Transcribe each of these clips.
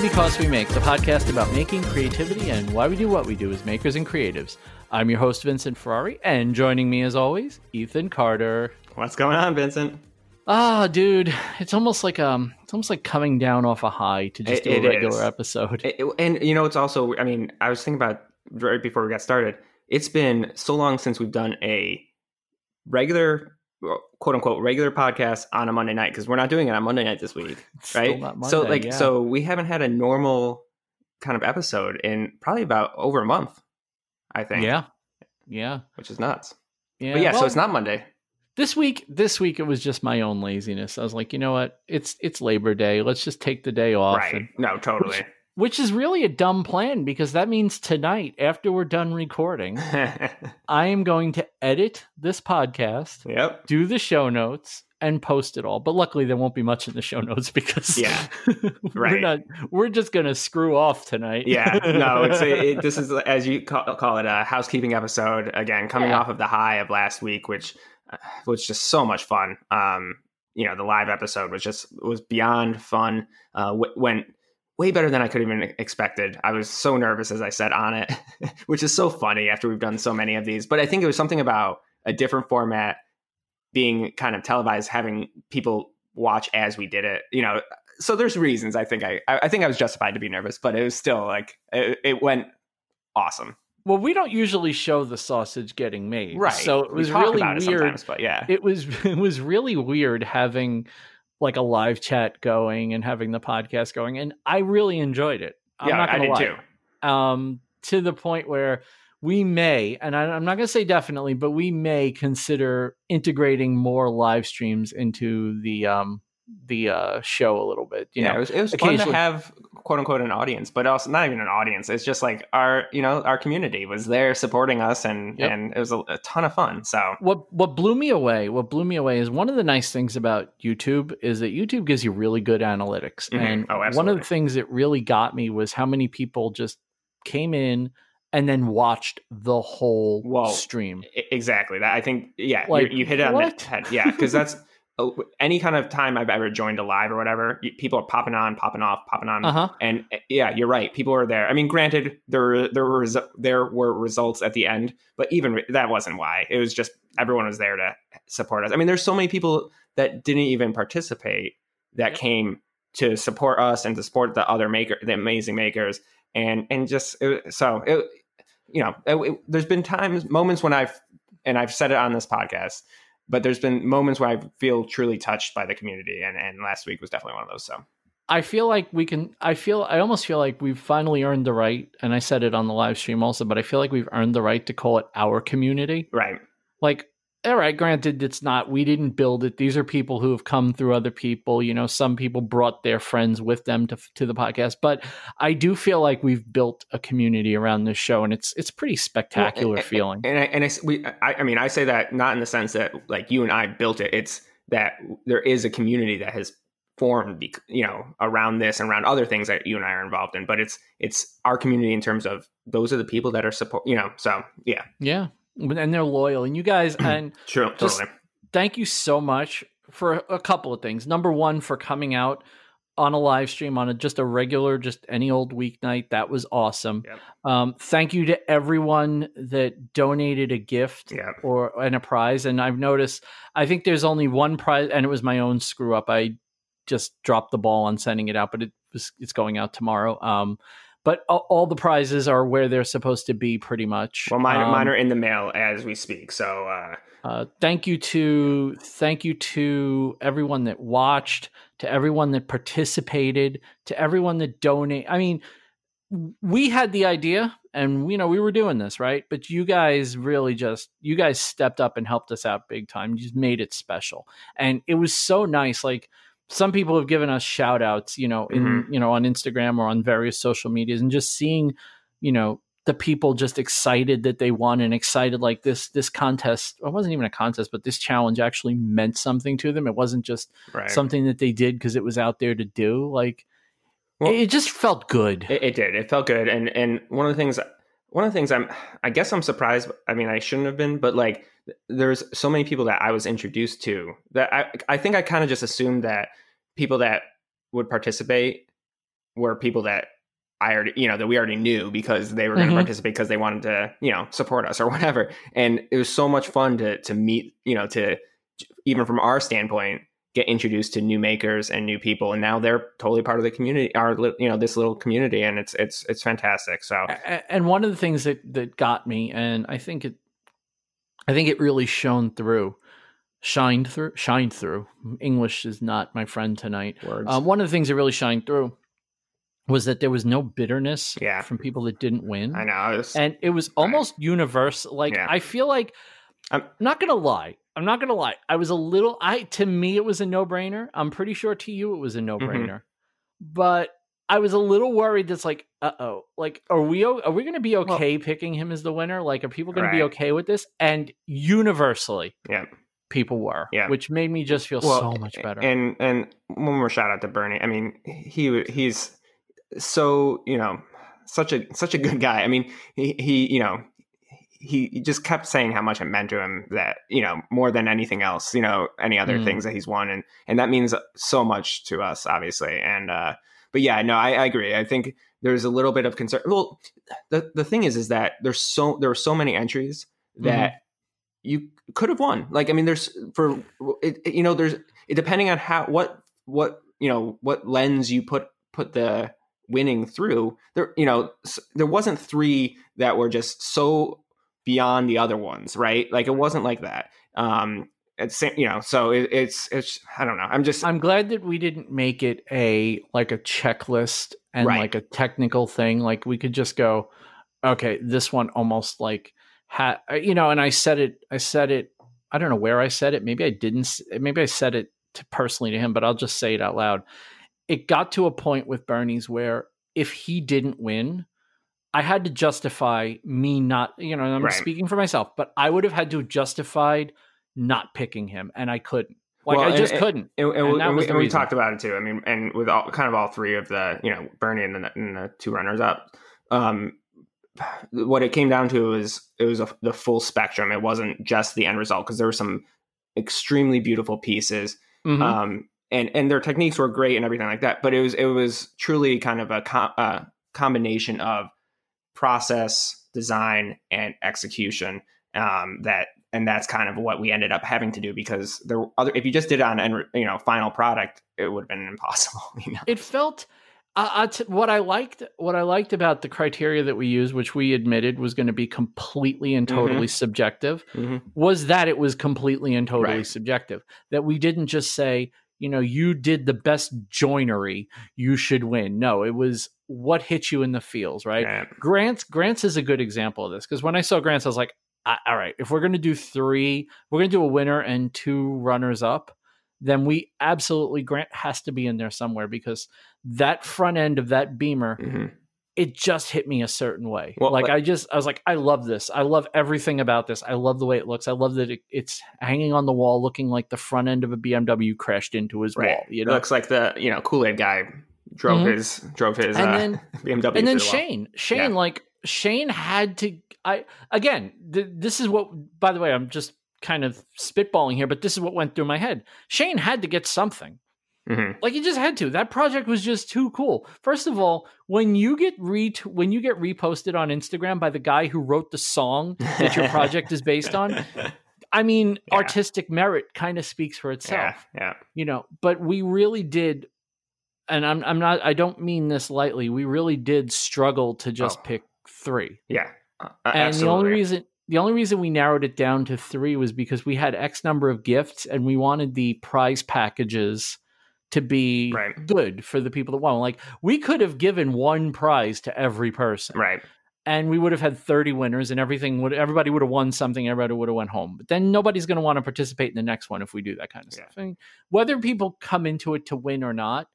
Because We Make, the podcast about making, creativity, and why we do what we do as makers and creatives. I'm your host, Vincent Ferrari, and joining me as always, Ethan Carter. What's going on, Vincent? Ah, dude, it's almost like um, it's almost like coming down off a high to just It- do a regular is. episode. It- and you know, it's also. I mean, I was thinking about right before we got started. It's been so long since we've done a regular, quote unquote, regular podcast on a Monday night because we're not doing it on Monday night this week, right? not so, like, yeah. so we haven't had a normal kind of episode in probably about over a month. I think. yeah, yeah, Which is nuts. yeah. But yeah, so it's not Monday. this week. This week it was just my own laziness. I was like, you know what? It's it's Labor Day. Let's just take the day off. Right. and- No, totally. Which is really a dumb plan because that means tonight, after we're done recording, I am going to edit this podcast, yep. do the show notes, and post it all. But luckily, there won't be much in the show notes because Yeah, we're right. not. We're just gonna screw off tonight. yeah no it's a, it, this is as you call, call it a housekeeping episode again coming Yeah. off of the high of last week which uh, was just so much fun um you know the live episode was just was beyond fun uh w- went way better than i could have even expected i was so nervous as i said on it which is so funny after we've done so many of these but i think it was something about a different format being kind of televised having people watch as we did it you know so there's reasons I think I I think I was justified to be nervous, but it was still like it, it went awesome. Well, we don't usually show the sausage getting made, Right. So it was really about it weird. but yeah. it was it was really weird having like a live chat going and having the podcast going and i really enjoyed it i'm yeah, not I did lie too. um to the point where we may and I, i'm not gonna say definitely but we may consider integrating more live streams into the um the uh show a little bit you yeah, know it was it was fun to have quote unquote an audience, but also not even an audience. It's just like our you know our community was there supporting us, and Yep. and it was a, a ton of fun. So what what blew me away what blew me away is one of the nice things about youtube is that youtube gives you really good analytics Mhm. and Oh, one of the things that really got me was how many people just came in and then watched the whole Whoa. stream I- exactly that I think yeah Like, you, you hit it on what? the head. Yeah, because that's. Any kind of time I've ever joined a live or whatever, people are popping on, popping off, popping on, uh-huh And uh, yeah, you're right. People were there. I mean, granted, there there were there were results at the end, but even that wasn't why. It was just everyone was there to support us. I mean, there's so many people that didn't even participate that came to support us and to support the other maker, the amazing makers, and and just it, so it, you know, it- there's been times, moments when I've and I've said it on this podcast. But there's been moments where I feel truly touched by the community, and, and last week was definitely one of those. So I feel like we can. I feel. I almost feel like we've finally earned the right, and I said it on the live stream also. But I feel like we've earned the right to call it our community. right, Like, all right, granted, it's not. We didn't build it. These are people who have come through other people. You know, some people brought their friends with them to to the podcast. But I do feel like we've built a community around this show, and it's it's pretty spectacular Well, feeling. And I, and I, we, I, I mean, I say that not in the sense that like you and I built it. It's that there is a community that has formed, you know, around this and around other things that you and I are involved in. But it's it's our community in terms of those are the people that are support. You know, so yeah, yeah, and they're loyal. And you guys, and true, Just- totally. thank you so much for a couple of things. Number one, for coming out on a live stream on a, just a regular, just any old weeknight. That was awesome. Yep. Um, thank you to everyone that donated a gift Yeah, or and a prize. And I've noticed, I think there's only one prize, and it was my own screw up. I just dropped the ball on sending it out, but it was it's going out tomorrow. Um, but all, all the prizes are where they're supposed to be, pretty much. well, mine, Um, mine are in the mail as we speak. So uh, uh, thank you to thank you to everyone that watched, to everyone that participated, to everyone that donate. I mean, we had the idea, and you know we were doing this right, but you guys really just you guys stepped up and helped us out big time. You just made it special, and it was so nice. Like some people have given us shout outs, you know, in mm-hmm. you know on Instagram or on various social medias, and just seeing, you know, the people just excited that they won and excited like this this contest it wasn't even a contest but this challenge actually meant something to them. It wasn't just right, something that they did because it was out there to do. Like Well- it, it just felt good. It, it did. It felt good, and and one of the things, one of the things I'm, I guess I'm surprised. I mean, I shouldn't have been, but like, there's so many people that I was introduced to that I, I think I kind of just assumed that people that would participate were people that I already, you know, that we already knew because they were going to Mhm. participate because they wanted to, you know, support us or whatever. And it was so much fun to to meet, you know, to even from our standpoint, get introduced to new makers and new people, and now they're totally part of the community, our, you know, this little community, and it's it's it's fantastic. So and one of the things that that got me and i think it i think it really shone through. Shined through shined through. English is not my friend tonight. Words, um, one of the things that really shined through was that there was no bitterness Yeah. from people that didn't win. I know, it was, and it was almost universal like Yeah. i feel like i'm I'm- not gonna lie i'm not gonna lie i was a little i to me it was a no-brainer. I'm pretty sure to you it was a Mm-hmm. no-brainer. But i was a little worried that's like uh-oh like are we are we gonna be okay picking him as the winner like are people gonna be okay with this and universally yeah. people were Yeah. which made me just feel so much better And and one more shout out to Bernie. I mean, he he's so you know such a such a good guy. I mean, he he you know he, he just kept saying how much it meant to him that you know more than anything else. You know, any other Mm. things that he's won, and and that means so much to us, obviously. And uh, but yeah, no, I, I agree. I think there's a little bit of concern. Well, the the thing is, is that there's so there were so many entries that you could have won. Like, I mean, there's for it, it- you know, there's it, depending on how what what you know what lens you put put the winning through. There, you know, there wasn't three that were just so beyond the other ones, right? Like, it wasn't like that. Um, it's you know, so it, it's it's I don't know. I'm just I'm glad that we didn't make it a like a checklist and Right. like a technical thing. Like we could just go, okay, this one almost like had you know. And I said it. I said it. I don't know where I said it. Maybe I didn't. Maybe I said it to personally to him, but I'll just say it out loud. It got to a point with Bernie's where if he didn't win, I had to justify me not. You know, I'm Right. speaking for myself, but I would have had to have justified not picking him, and I couldn't. Like Well, I just and- couldn't. And, and, And we, we, talked about it too. I mean, and with all kind of all three of the, you know, Bernie and the, and the two runners up, um, what it came down to was it was a, the full spectrum. It wasn't just the end result because there were some extremely beautiful pieces, Mhm. um, and and their techniques were great and everything like that. But it was it was truly kind of a com- uh, combination of process, design, and execution um, that and that's kind of what we ended up having to do because there were other if you just did it on and you know final product it would have been impossible you know it felt uh, uh, t- what I liked what I liked about the criteria that we used, which we admitted was going to be completely and totally subjective, Mhm. was that it was completely and totally Right. subjective. That we didn't just say, you know, you did the best joinery, you should win. No, it was what hit you in the feels, right? Yeah. Grants Grants is a good example of this because when I saw Grants, I was like, "Ah, all right, if we're going to do three, we're going to do a winner and two runners up, then we absolutely Grant has to be in there somewhere because that front end of that Beamer, Mhm. it just hit me a certain way. Well, like like- I just, I was like, I love this. I love everything about this. I love the way it looks. I love that it, it's hanging on the wall, looking like the front end of a BMW crashed into his right wall. You it know, looks like the you know kool-aid guy drove Mhm. his drove his And uh, then- bmw and then. Shane, Shane, Yeah. like Shane had to. I again, th- this is what. By the way, I'm just kind of spitballing here, but this is what went through my head. Shane had to get something. Mhm. Like he just had to. That project was just too cool. First of all, when you get re when you get reposted on Instagram by the guy who wrote the song that your project is based on, I mean, Yeah. artistic merit kind of speaks for itself yeah yeah you know but we really did and i'm i'm not i don't mean this lightly we really did struggle to just Oh. pick 3 yeah Uh, and the only reason the only reason we narrowed it down to 3 was because we had x number of gifts and we wanted the prize packages to be Right. good for the people that won like we could have given one prize to every person right. and we would have had 30 winners and everything would everybody would have won something everybody would have went home. But then nobody's going to want to participate in the next one if we do that kind of Yeah. stuff. Whether people come into it to win or not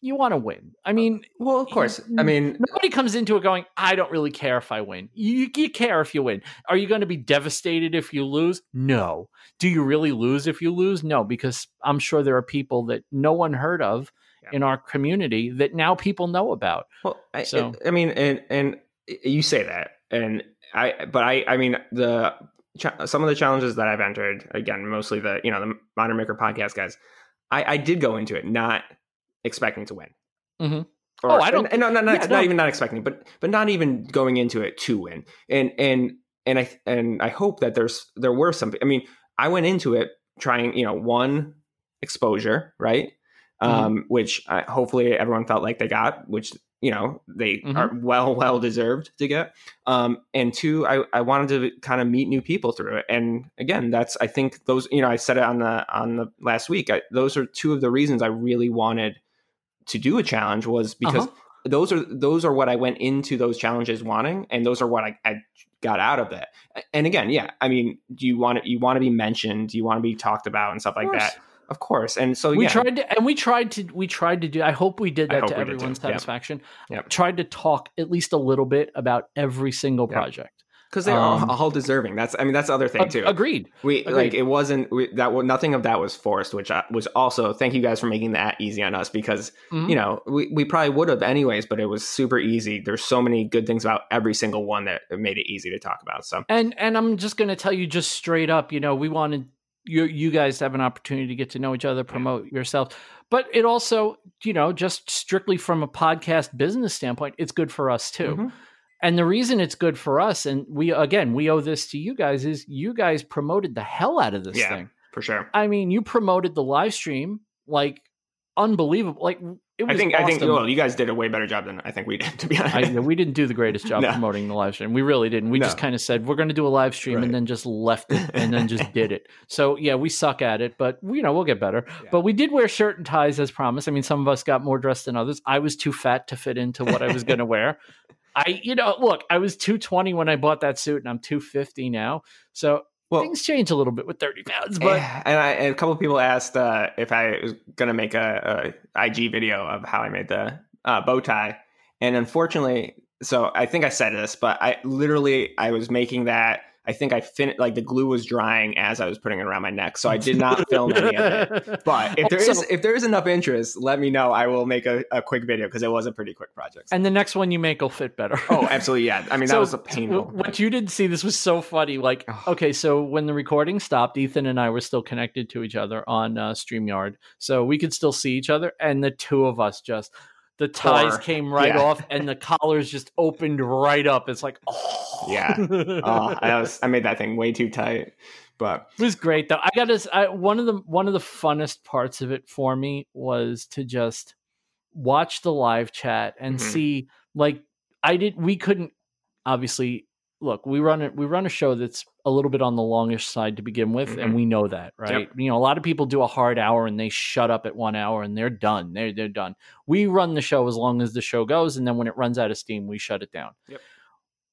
you want to win. I uh, mean well of course. I mean nobody comes into it going i don't really care if i win. You, you care if you win. Are you going to be devastated if you lose? No. Do you really lose if you lose? No because i'm sure there are people that no one heard of Yeah. in our community that now people know about. Well, I, So- I mean, and and you say that, and I, but I, I mean, the some of the challenges that I've entered, again, mostly the you know the Modern Maker podcast guys, I, I did go into it not expecting to win. Mhm. Or, Oh, I don't- And, and no, no, no, yeah, not no. even not expecting, but but not even going into it to win. And and and I and I hope that there's there were some. I mean, I went into it trying, you know, one exposure, right? Mm-hmm. Um, which I, hopefully everyone felt like they got, which you know they Mhm. are well well deserved to get. Um, and two, I I wanted to kind of meet new people through it. And again, that's I think those you know I said it on the on the last week. I, those are two of the reasons I really wanted to do a challenge was because Uh-huh. those are those are what I went into those challenges wanting, and those are what I, I got out of it. And again, yeah, I mean, do you want to you want to be mentioned? Do you want to be talked about and stuff like that? Of course. And so we yeah, tried to and we tried to we tried to do i hope we did that to everyone's too. Yep. satisfaction Yep. tried to talk at least a little bit about every single Yep. project because they're um, all, all deserving. That's I mean that's the other thing too. agreed We Agreed. like it wasn't we, that nothing of that was forced, which I, was also thank you guys for making that easy on us because Mhm. you know we, we probably would have anyways, but it was super easy. There's so many good things about every single one that made it easy to talk about. So and and i'm just going to tell you just straight up you know we wanted you you guys to have an opportunity to get to know each other promote yourself but it also you know just strictly from a podcast business standpoint it's good for us too Mhm. And the reason it's good for us and we again we owe this to you guys is you guys promoted the hell out of this Yeah. thing for sure. I mean, you promoted the live stream like unbelievable. Like it was I think I think well, you guys did a way better job than I think we did. To be honest, I, we didn't do the greatest job No. promoting the live stream. We really didn't. We just kind of said we're going to do a live stream Right. and then just left it and then just did it. So yeah, we suck at it, but you know we'll get better. Yeah. But we did wear shirt and ties as promised. I mean, some of us got more dressed than others. I was too fat to fit into what I was going to wear. I, you know, look, I was 220 when I bought that suit and I'm 250 now. So well, things change a little bit with 30 pounds, but and, I, and a couple of people asked uh, if I was going to make a, a IG video of how I made the uh, bow tie, and unfortunately, so I think I said this, but I literally I was making that. I think I fin like the glue was drying as I was putting it around my neck, so I did not film any of it. But if there is Also- if there is enough interest, let me know. I will make a, a quick video because it was a pretty quick project. and the next one you make will fit better. oh, absolutely, yeah. I mean, that was a painful. What you didn't see, this was so funny. Like, okay, so when the recording stopped, Ethan and I were still connected to each other on uh, StreamYard. So we could still see each other. And the two of us just, the ties Or- came right yeah. off and the collars just opened right up. It's like, oh. Yeah. Oh, I was I made that thing way too tight, but It was great though. I got to I, one of the one of the funnest parts of it for me was to just watch the live chat and Mhm. see like I did we couldn't obviously look, we run it we run a show that's a little bit on the longish side to begin with and Mhm. we know that, right? You know, a lot of people do a hard hour and they shut up at 1 hour and they're done. They're they're done. We run the show as long as the show goes and then when it runs out of steam, we shut it down. Yep.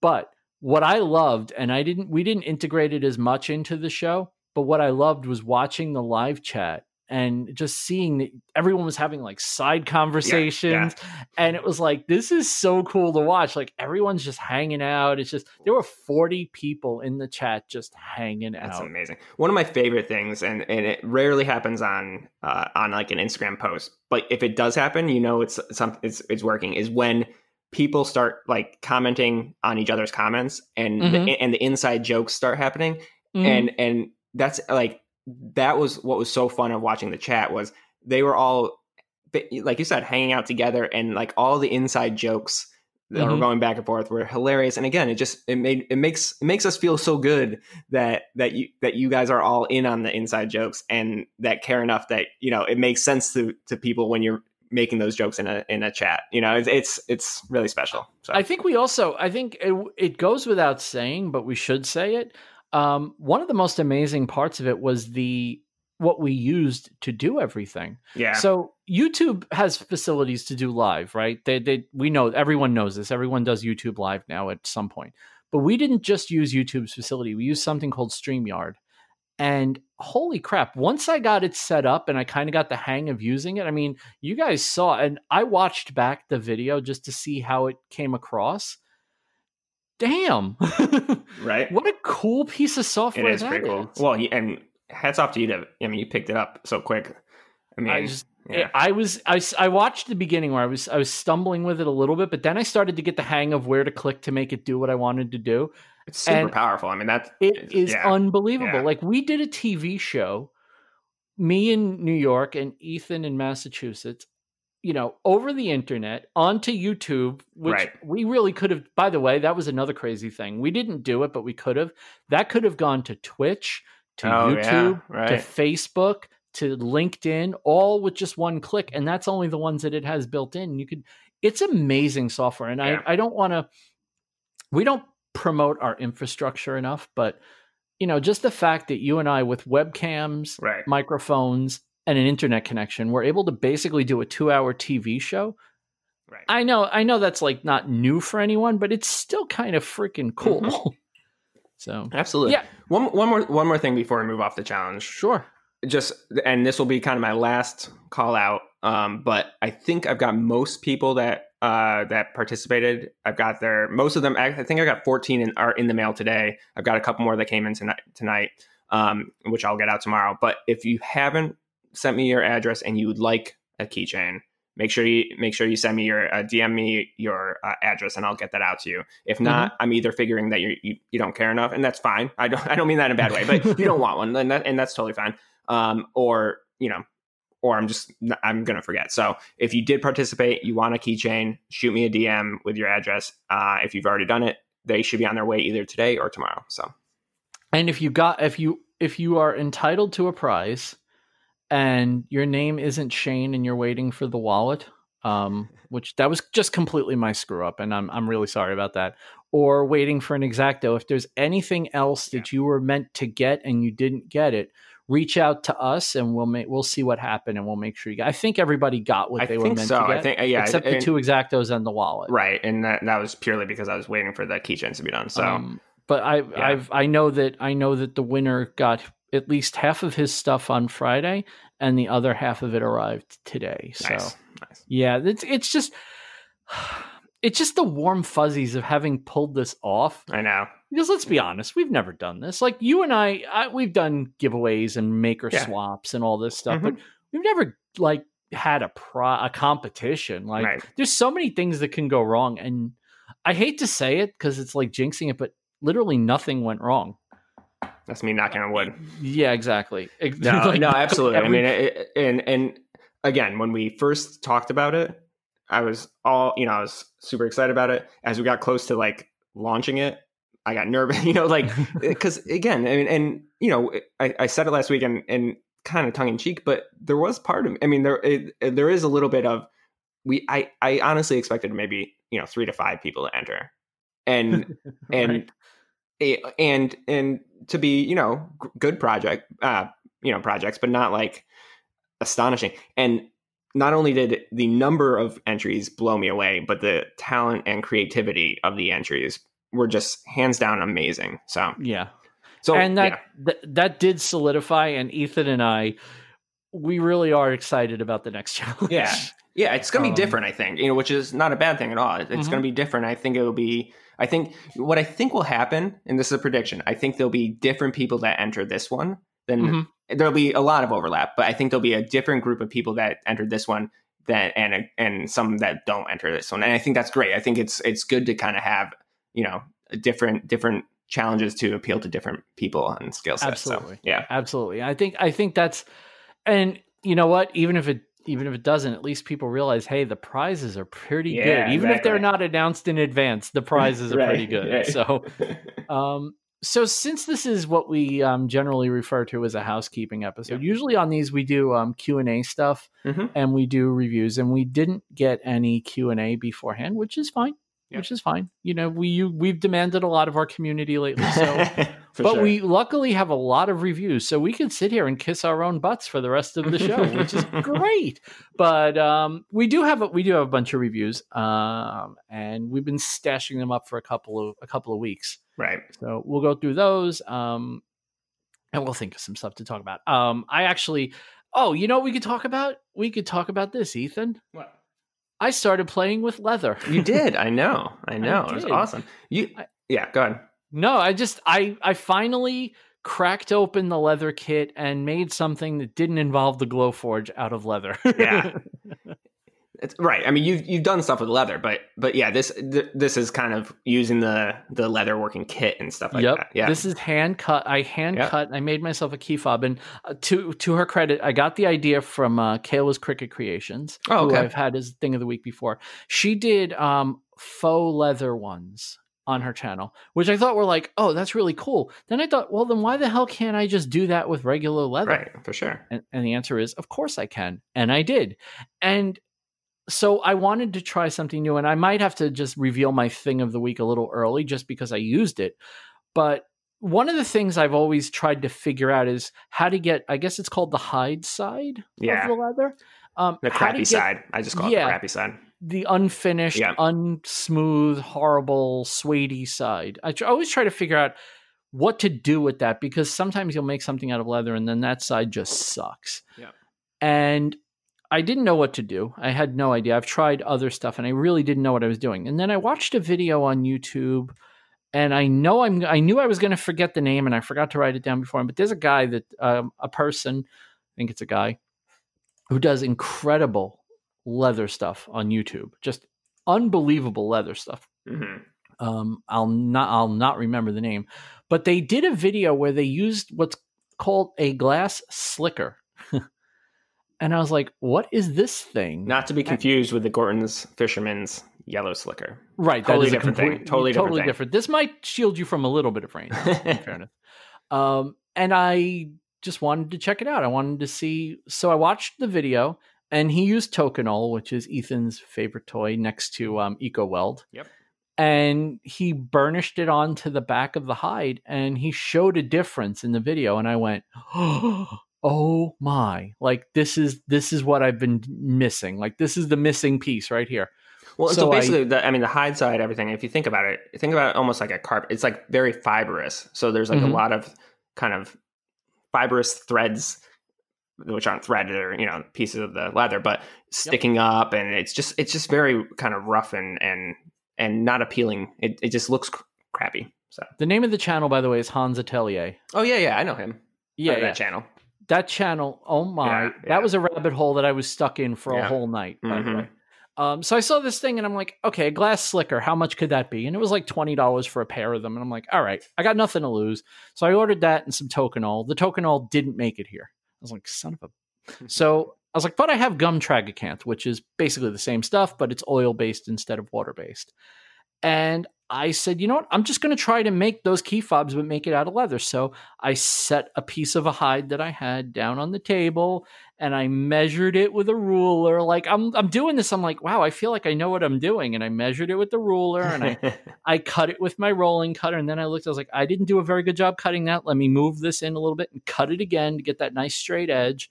But what I loved, and I didn't, we didn't integrate it as much into the show, but what I loved was watching the live chat and just seeing that everyone was having like side conversations. And it was like, this is so cool to watch. Like everyone's just hanging out. It's just, there were 40 people in the chat just hanging out. That's amazing. One of my favorite things, and and it rarely happens on uh, on like an Instagram post, but if it does happen, you know it's some it's it's working. Is when people start like commenting on each other's comments, and the, Mhm. and the inside jokes start happening, Mhm. and and that's like that was what was so fun of watching the chat was they were all like you said hanging out together and like all the inside jokes that were Mhm. going back and forth were hilarious and again it just it made it makes it makes us feel so good that that you that you guys are all in on the inside jokes and that care enough that you know it makes sense to to people when you're making those jokes in a in a chat you know it's it's, it's really special so I think we also, I think it, it goes without saying, but we should say it. Um, one of the most amazing parts of it was the what we used to do everything. yeah So YouTube has facilities to do live, right? They, they, we know everyone knows this. Everyone does YouTube live now at some point. But we didn't just use YouTube's facility. We used something called StreamYard. And holy crap, once I got it set up and I kind of got the hang of using it, I mean, you guys saw, and I watched back the video just to see how it came across. Damn. right what a cool piece of software is that pretty cool is. well and hats off to you to i mean you picked it up so quick i mean I just yeah. I was I, I watched the beginning where I was I was stumbling with it a little bit, but then I started to get the hang of where to click to make it do what I wanted to do. it's super and powerful i mean that's It is yeah. unbelievable. Yeah. Like we did a TV show, me in New York and Ethan in Massachusetts, you know, over the internet onto YouTube, which Right. we really could have. By the way, that was another crazy thing. We didn't do it, but we could have. That could have gone to Twitch, to Oh, yeah, YouTube, to. Facebook, to LinkedIn, all with just one click, and that's only the ones that it has built in. You could. It's amazing software, and Yeah. I I don't want to. We don't promote our infrastructure enough, but you know, just the fact that you and I with webcams, Right. microphones and an internet connection we're able to basically do a two hour tv show Right. i know i know that's like not new for anyone but it's still kind of freaking cool Mm-hmm. so Absolutely. Yeah. One one more one more thing before we move off the challenge. sure Just and this will be kind of my last call out. Um, but I think I've got most people that uh, that participated. I've got their most of them. I I think I got 14 in, are in the mail today. I've got a couple more that came in tonight, tonight um, which I'll get out tomorrow. But if you haven't sent me your address and you would like a keychain, make sure you make sure you send me your uh, DM me your uh, address and I'll get that out to you. If not, I'm either figuring that you, you you don't care enough, and that's fine. I don't I don't mean that in a bad way, but you don't want one, and that and that's totally fine. Um, or you know, or I'm just I'm gonna forget. So if you did participate, you want a keychain, shoot me a DM with your address. Uh, if you've already done it, they should be on their way either today or tomorrow. So and if you got if you if you are entitled to a prize and your name isn't shane and you're waiting for the wallet um which that was just completely my screw up and i'm i'm really sorry about that or waiting for an exacto if there's anything else that you were meant to get and you didn't get it reach out to us and we'll make we'll see what happened and we'll make sure you got i think everybody got what I they were meant so. to get I think uh, yeah, except the two exactos and the wallet right, and that that was purely because I was waiting for the keychains to be done. So um, but I, I've I know that I know that the winner got at least half of his stuff on Friday, and the other half of it arrived today. So nice, nice. yeah, it's it's just it's just the warm fuzzies of having pulled this off. I know. Because let's be honest, we've never done this. Like you and I, I we've done giveaways and maker Yeah. swaps and all this stuff, Mhm. but we've never like had a pro a competition. Like right. there's so many things that can go wrong and i hate to say it because it's like jinxing it but literally nothing went wrong That's me knocking on wood. yeah exactly No, like, no, absolutely. I mean, it, and and again, when we first talked about it, I was all you know, I was super excited about it. As we got close to like launching it, I got nervous. You know, like because again, I mean, and you know, I, I said it last week, and and kind of tongue in cheek, but there was part of. I mean, there it, there is a little bit of we. I I honestly expected maybe you know three to five people to enter, and and Right. a- and and to be you know good project uh you know projects but not like astonishing. And not only did the number of entries blow me away but the talent and creativity of the entries were just hands down amazing so. Yeah. So and that, yeah, that that did solidify and ethan and i we really are excited about the next challenge. Yeah. yeah it's gonna Um, be different i think you know which is not a bad thing at all. It's Mhm. gonna be different. I think it will be i think what i think will happen and this is a prediction i think there'll be different people that enter this one than Mhm. there'll be a lot of overlap, but I think there'll be a different group of people that enter this one that and and some that don't enter this one. And I think that's great. I think it's it's good to kind of have you know different different challenges to appeal to different people and skill sets. Absolutely. So, yeah. absolutely i think i think that's and you know what even if it even if it doesn't at least people realize hey the prizes are pretty Yeah, good even if they're not announced in advance the prizes are Right, pretty good right. so um so since this is what we um, generally refer to as a housekeeping episode Yeah. usually on these we do um, q&a stuff Mhm. and we do reviews and we didn't get any q&a beforehand which is fine Yeah. which is fine you know we you, we've demanded a lot of our community lately so but sure. we luckily have a lot of reviews, so we can sit here and kiss our own butts for the rest of the show, which is great. But um, we do have a, we do have a bunch of reviews, um, and we've been stashing them up for a couple of a couple of weeks. right. So we'll go through those, um, and we'll think of some stuff to talk about. Um, I actually, oh, you know, what we could talk about we could talk about this, Ethan. What? I started playing with leather. You did. I know. I know. it was awesome. You. I- yeah. Go ahead. No, I just I I finally cracked open the leather kit and made something that didn't involve the Glowforge out of leather. Yeah. It's, right. I mean, you've you've done stuff with leather, but but yeah, this th- this is kind of using the the leather working kit and stuff like yep. that. Yeah, This is hand cut. I hand Yep. cut. I made myself a key fob, and uh, to to her credit, I got the idea from uh, Kayla's Cricket Creations, Oh, who. I've had as thing of the week before. She did um, faux leather ones on her channel, which I thought were like, oh, that's really cool. Then I thought, well, then why the hell can't I just do that with regular leather? right for sure. And, and the answer is, of course I can. And I did. And so I wanted to try something new. And I might have to just reveal my thing of the week a little early just because I used it. But one of the things I've always tried to figure out is how to get, I guess it's called the hide side Yeah. of the leather. Um, The crappy get side. I just call it the crappy side. The unfinished, Yeah. unsmooth, horrible, suedey side. I tr- always try to figure out what to do with that because sometimes you'll make something out of leather and then that side just sucks. Yeah. And I didn't know what to do. I had no idea. I've tried other stuff and I really didn't know what I was doing. And then I watched a video on YouTube and I know I'm I knew I was going to forget the name and I forgot to write it down before. But there's a guy that um, a person, I think it's a guy who does incredible leather stuff on YouTube. Just unbelievable leather stuff hmm um, I'll not I'll not remember the name, but they did a video where they used what's called a glass slicker, and I was like, "What is this thing?" Not to be confused with the Gorton's Fisherman's Yellow Slicker. right, totally that is a different thing. complete- Totally different totally thing. different. This might shield you from a little bit of rain. in fairness, um, and I just wanted to check it out. I wanted to see, so I watched the video, and he used Tokonole, which is Ethan's favorite toy, next to um, EcoWeld. Yep. and he burnished it onto the back of the hide and he showed a difference in the video and i went oh my like this is this is what i've been missing like this is the missing piece right here Well, so, So I- basically, the, I mean, the hide side, everything. If you think about it, think about it almost like a carpet. It's like very fibrous. So there's like Mhm. a lot of kind of fibrous threads, which aren't threaded or you know pieces of the leather, but sticking up, and it's just it's just very kind of rough and and and not appealing. It it just looks cr- crappy. So the name of the channel by the way is hans atelier oh yeah yeah I know him. yeah, Or that channel. That channel oh my Yeah, yeah. that was a rabbit hole that i was stuck in for a whole night by the Mhm. way um, so I saw this thing and I'm like, okay, a glass slicker, how much could that be? And it was like twenty dollars for a pair of them. And I'm like, all right, I got nothing to lose. So I ordered that and some Tokonole. The Tokonole didn't make it here. I was like, son of a. So I was like, but I have gum tragacanth, which is basically the same stuff, but it's oil based instead of water based. And I said, you know what? I'm just going to try to make those key fobs, but make it out of leather. So I set a piece of a hide that I had down on the table and I measured it with a ruler. Like I'm, I'm doing this. I'm like, wow, I feel like I know what I'm doing. And I measured it with the ruler and I, I cut it with my rolling cutter. And then I looked, I was like, I didn't do a very good job cutting that. Let me move this in a little bit and cut it again to get that nice straight edge.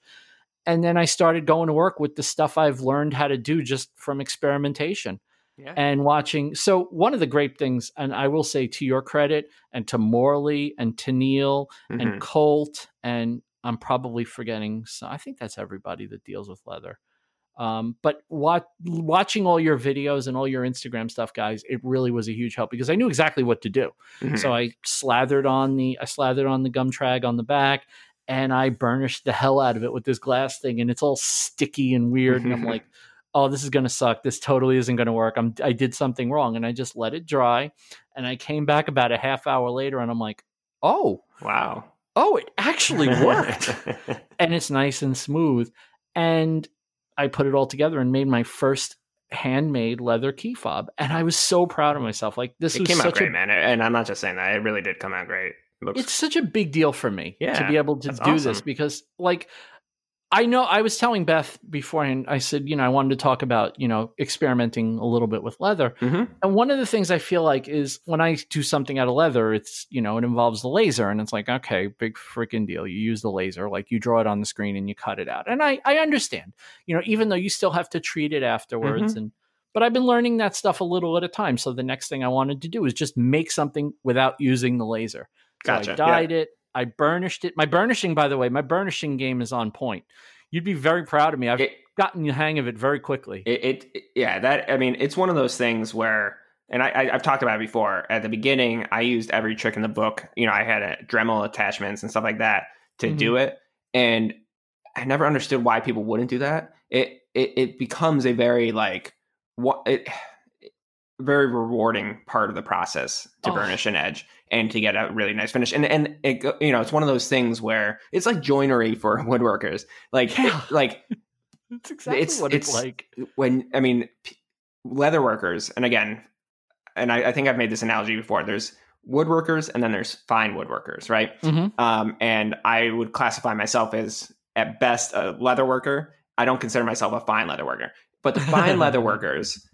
And then I started going to work with the stuff I've learned how to do just from experimentation yeah. and watching. So one of the great things, and I will say to your credit, and to Morley and to Neil Mhm. and Colt, and I'm probably forgetting. So I think that's everybody that deals with leather. Um, but wat- watching all your videos and all your Instagram stuff, guys, it really was a huge help because I knew exactly what to do. Mhm. So I slathered on the I slathered on the gum trag on the back and I burnished the hell out of it with this glass thing and it's all sticky and weird and I'm like oh this is going to suck. This totally isn't going to work. I'm I did something wrong and I just let it dry and I came back about a half hour later and I'm like oh. Wow. oh it actually worked. And it's nice and smooth. And I put it all together and made my first handmade leather key fob and I was so proud of myself. Like this it was came out great, a man. And I'm not just saying that; it really did come out great. It looks it's such a big deal for me to be able to do this because like I know I was telling Beth beforehand I said you know I wanted to talk about you know experimenting a little bit with leather Mhm. and one of the things I feel like is when I do something out of leather it's you know it involves the laser and it's like okay big freaking deal you use the laser like you draw it on the screen and you cut it out and I I understand you know even though you still have to treat it afterwards Mm-hmm. and but I've been learning that stuff a little at a time so the next thing I wanted to do is just make something without using the laser so Gotcha, I yeah. dyed it. I burnished it. My burnishing, by the way, my burnishing game is on point. You'd be very proud of me. I've It- gotten the hang of it very quickly. it, it, yeah that i mean it's one of those things where and I, I i've talked about it before at the beginning i used every trick in the book you know i had a dremel attachments and stuff like that to Mm-hmm. do it and i never understood why people wouldn't do that it it, it becomes a very like what it very rewarding part of the process to Oh. burnish an edge and to get a really nice finish. And and it you know it's one of those things where it's like joinery for woodworkers. Like Yeah. like That's exactly It's- what it's, it's- like. when I mean p- leather workers, and again, and I, I think I've made this analogy before. There's woodworkers, and then there's fine woodworkers, right? Mhm. Um, and I would classify myself as at best a leather worker. I don't consider myself a fine leather worker, but the fine leather workers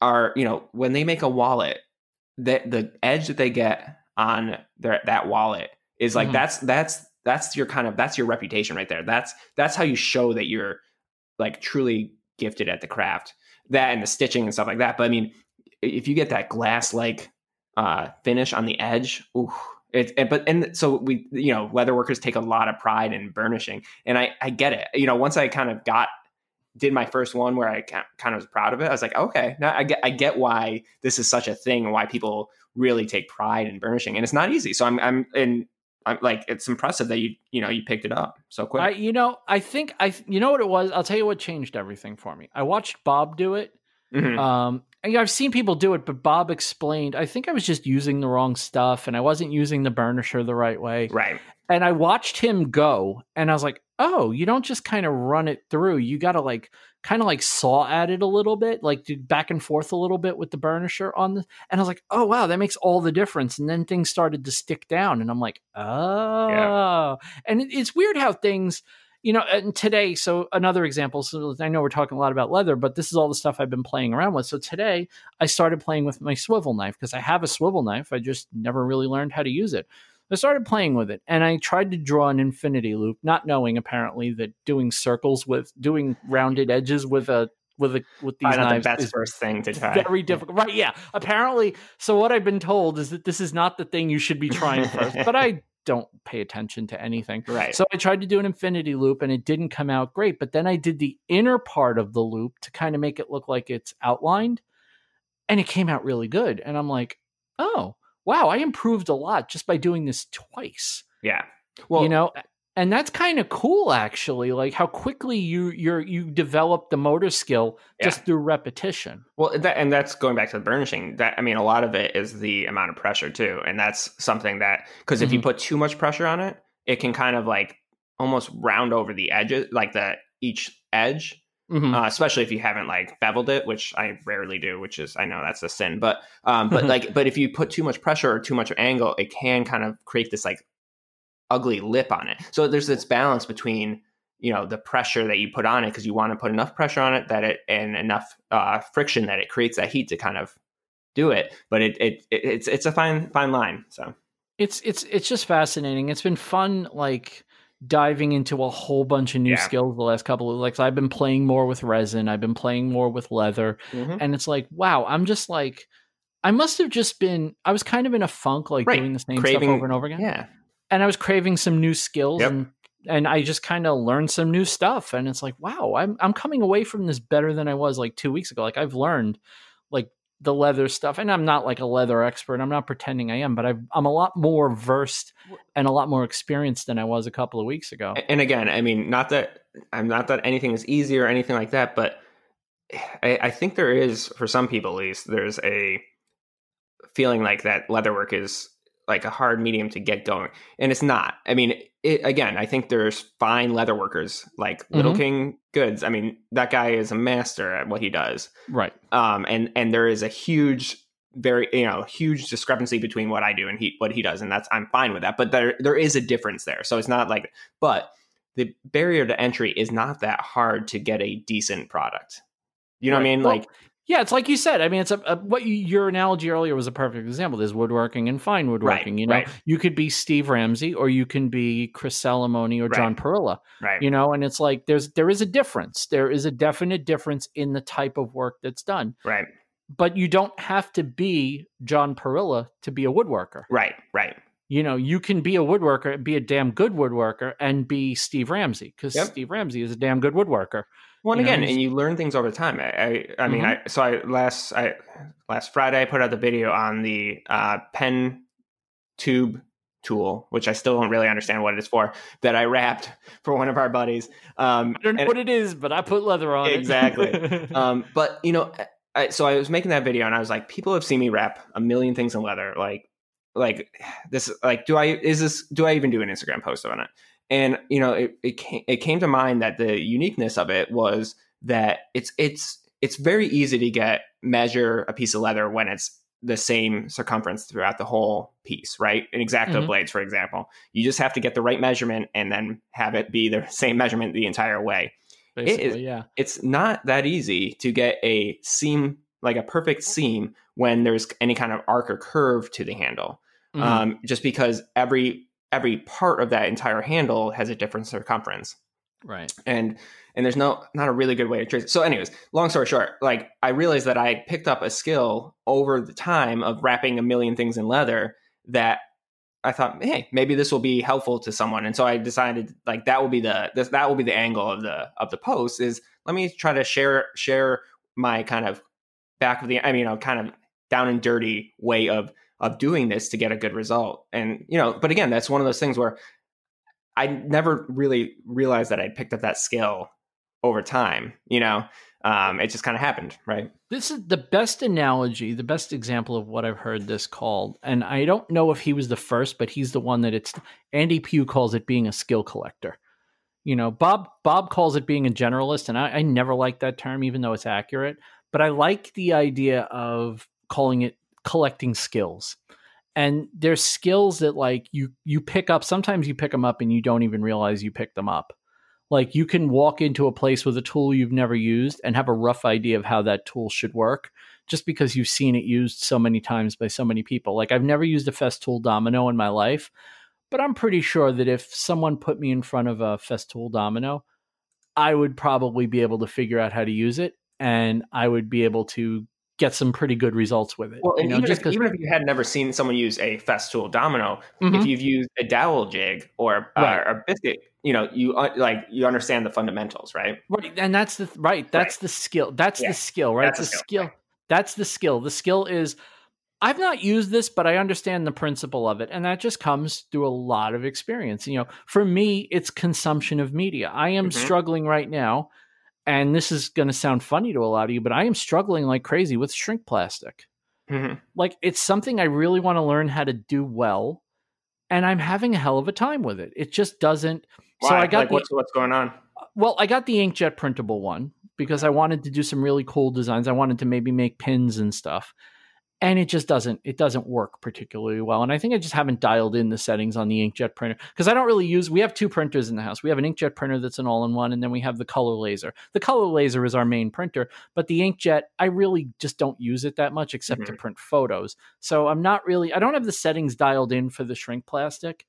are, you know, when they make a wallet, that the edge that they get on their that wallet is like Mhm. that's that's that's your kind of that's your reputation right there. That's that's how you show that you're like truly gifted at the craft. That and the stitching and stuff like that. But I mean, if you get that glass like uh, finish on the edge, ooh, it, it, but and so we, you know, leather workers take a lot of pride in burnishing, and I I get it. You know, once I kind of got did my first one where I kind of was proud of it, I was like, okay, now I get I get why this is such a thing and why people really take pride in burnishing, and it's not easy. So I'm I'm and I'm like it's impressive that you you know you picked it up so quick. I, you know, I think I, you know what it was. I'll tell you what changed everything for me. I watched Bob do it. Mhm. Um, you know, I've seen people do it, but Bob explained. I think I was just using the wrong stuff, and I wasn't using the burnisher the right way. right. And I watched him go, and I was like, "Oh, you don't just kind of run it through. You got to like kind of like saw at it a little bit, like do back and forth a little bit with the burnisher on the." And I was like, "Oh wow, that makes all the difference." And then things started to stick down, and I'm like, "Oh." And it's weird how things you know, and today, so another example. So I know we're talking a lot about leather, but this is all the stuff I've been playing around with. So today, I started playing with my swivel knife because I have a swivel knife. I just never really learned how to use it. I started playing with it and I tried to draw an infinity loop, not knowing apparently that doing circles with doing rounded edges with a with a with these Probably not the knives best is first thing to try. very difficult. Right? Yeah. Apparently, so what I've been told is that this is not the thing you should be trying first. but I don't pay attention to anything. Right. So I tried to do an infinity loop and it didn't come out great. But then I did the inner part of the loop to kind of make it look like it's outlined. And it came out really good. And I'm like, oh, wow, I improved a lot just by doing this twice. yeah. Well, you know, and that's kind of cool actually, like how quickly you you're you develop the motor skill just through repetition. Well, that, and that's going back to the burnishing. That I mean, a lot of it is the amount of pressure too, and that's something that because if you put too much pressure on it, it can kind of like almost round over the edges, like the each edge. Mhm. Uh, especially if you haven't like beveled it, which I rarely do, which is I know that's a sin. But um, but like, but if you put too much pressure or too much angle, it can kind of create this like ugly lip on it. So there's this balance between you know the pressure that you put on it because you want to put enough pressure on it that it and enough uh, friction that it creates that heat to kind of do it. But it, it, it it's it's a fine fine line. So it's it's it's just fascinating. It's been fun like diving into a whole bunch of new Yeah. skills the last couple of like I've been playing more with resin, I've been playing more with leather, and it's like, wow, I'm just like I must have just been I was kind of in a funk like Right. doing the same Craving- stuff over and over again. yeah, And I was craving some new skills Yep. and and I just kind of learned some new stuff and it's like, wow, I'm I'm coming away from this better than I was like 2 weeks ago. Like I've learned like the leather stuff and I'm not like a leather expert. I'm not pretending I am, but I've, I'm a lot more versed and a lot more experienced than I was a couple of weeks ago. and again, I mean, not that I'm not that anything is easy or anything like that, but I, I think there is for some people at least there's a feeling like that leatherwork is like a hard medium to get going, and it's not. I mean, it, again, I think there's fine leather workers like Little Mhm. King Goods. I mean, that guy is a master at what he does. Right. um, and and there is a huge very you know huge discrepancy between what I do and he what he does and that's I'm fine with that but there there is a difference there so it's not like but the barrier to entry is not that hard to get a decent product you know what I mean Well, like Yeah, it's like you said. I mean, it's a, a what you, your analogy earlier was a perfect example. There's woodworking and fine woodworking. you know, right. you could be Steve Ramsey or you can be Chris Salomone or John Right. Perilla. right You know, and it's like there's there is a difference. There is a definite difference in the type of work that's done. right But you don't have to be John Perilla to be a woodworker. right right You know, you can be a woodworker, be a damn good woodworker, and be Steve Ramsey because Yep. Steve Ramsey is a damn good woodworker. Well, and You know, again, and you learn things over time. I, I, I mean, Mhm. I so I last I last Friday I put out the video on the uh, pen tube tool, which I still don't really understand what it is for, that I wrapped for one of our buddies. Um, I don't know what it is, but I put leather on exactly. it. Exactly. um, but you know, I, so I was making that video and I was like, people have seen me wrap a million things in leather. Like, like this, like, do I, is this, do I even do an Instagram post on it? And, you know, it, it came, it came to mind that the uniqueness of it was that it's, it's, it's very easy to get measure a piece of leather when it's the same circumference throughout the whole piece, right? In X-Acto mm-hmm. blades, for example, you just have to get the right measurement and then have it be the same measurement the entire way. Basically, it is, yeah. It's not that easy to get a seam, like a perfect seam, when there's any kind of arc or curve to the handle. Mm-hmm. Um, just because every every part of that entire handle has a different circumference. Right. And and there's no not a really good way to trace it. So, anyways, long story short, like I realized that I picked up a skill over the time of wrapping a million things in leather that I thought, hey, maybe this will be helpful to someone. And so I decided like that will be the this, that will be the angle of the of the post is let me try to share share my kind of back of the I mean, you know, kind of down and dirty way of of doing this to get a good result. And you know, but again, that's one of those things where I never really realized that I'd picked up that skill over time. You know, um, it just kind of happened, right? This is the best analogy, the best example of what I've heard this called. And I don't know if he was the first, but he's the one that it's Andy Pugh calls it being a skill collector. You know, Bob Bob calls it being a generalist, and I, I never like that term, even though it's accurate. But I like the idea of calling it collecting skills. And there's skills that like you you pick up sometimes you pick them up and you don't even realize you picked them up. Like you can walk into a place with a tool you've never used and have a rough idea of how that tool should work just because you've seen it used so many times by so many people. Like i've never used a festool domino in my life but i'm pretty sure that if someone put me in front of a festool domino i would probably be able to figure out how to use it and i would be able to get some pretty good results with it. Well, and you know, even, if, even if you had never seen someone use a Festool domino, mm-hmm. if you've used a dowel jig or uh, right. a biscuit, you know, you uh, like you understand the fundamentals, right? Right, and that's the right. That's right. the skill. That's yeah. the skill, right? That's the skill. skill. That's the skill. The skill is. I've not used this, but I understand the principle of it, and that just comes through a lot of experience. You know, for me, it's consumption of media. I am mm-hmm. struggling right now and this is going to sound funny to a lot of you, but I am struggling like crazy with shrink plastic. Mm-hmm. Like it's something I really want to learn how to do well, and I'm having a hell of a time with it. It just doesn't. Why? So I got like, the, what's what's going on. Well, I got the inkjet printable one because I wanted to do some really cool designs. I wanted to maybe make pins and stuff and it just doesn't it doesn't work particularly well and i think i just haven't dialed in the settings on the inkjet printer because i don't really use we have two printers in the house. We have an inkjet printer that's an all-in-one and then we have the color laser. The color laser is our main printer but the inkjet i really just don't use it that much except mm-hmm. to print photos. So i'm not really i don't have the settings dialed in for the shrink plastic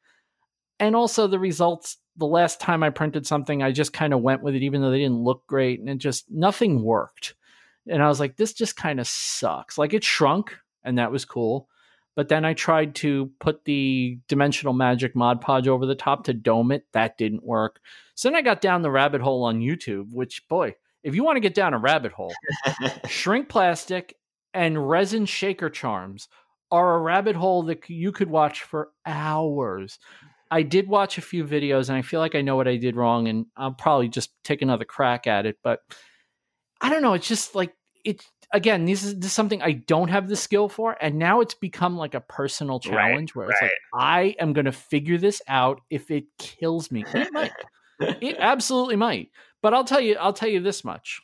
and also the results the last time i printed something i just kind of went with it even though they didn't look great and it just nothing worked and I was like, this just kind of sucks. Like it shrunk, and that was cool. But then I tried to put the Dimensional Magic Mod Podge over the top to dome it. That didn't work. So then I got down the rabbit hole on YouTube, which, boy, if you want to get down a rabbit hole, shrink plastic and resin shaker charms are a rabbit hole that you could watch for hours. I did watch a few videos and I feel like I know what I did wrong and I'll probably just take another crack at it. But I don't know. It's just like it's again. This is this is something I don't have the skill for, and now it's become like a personal challenge right, where it's right. like I am going to figure this out if it kills me. It might. it absolutely might. But I'll tell you. I'll tell you this much.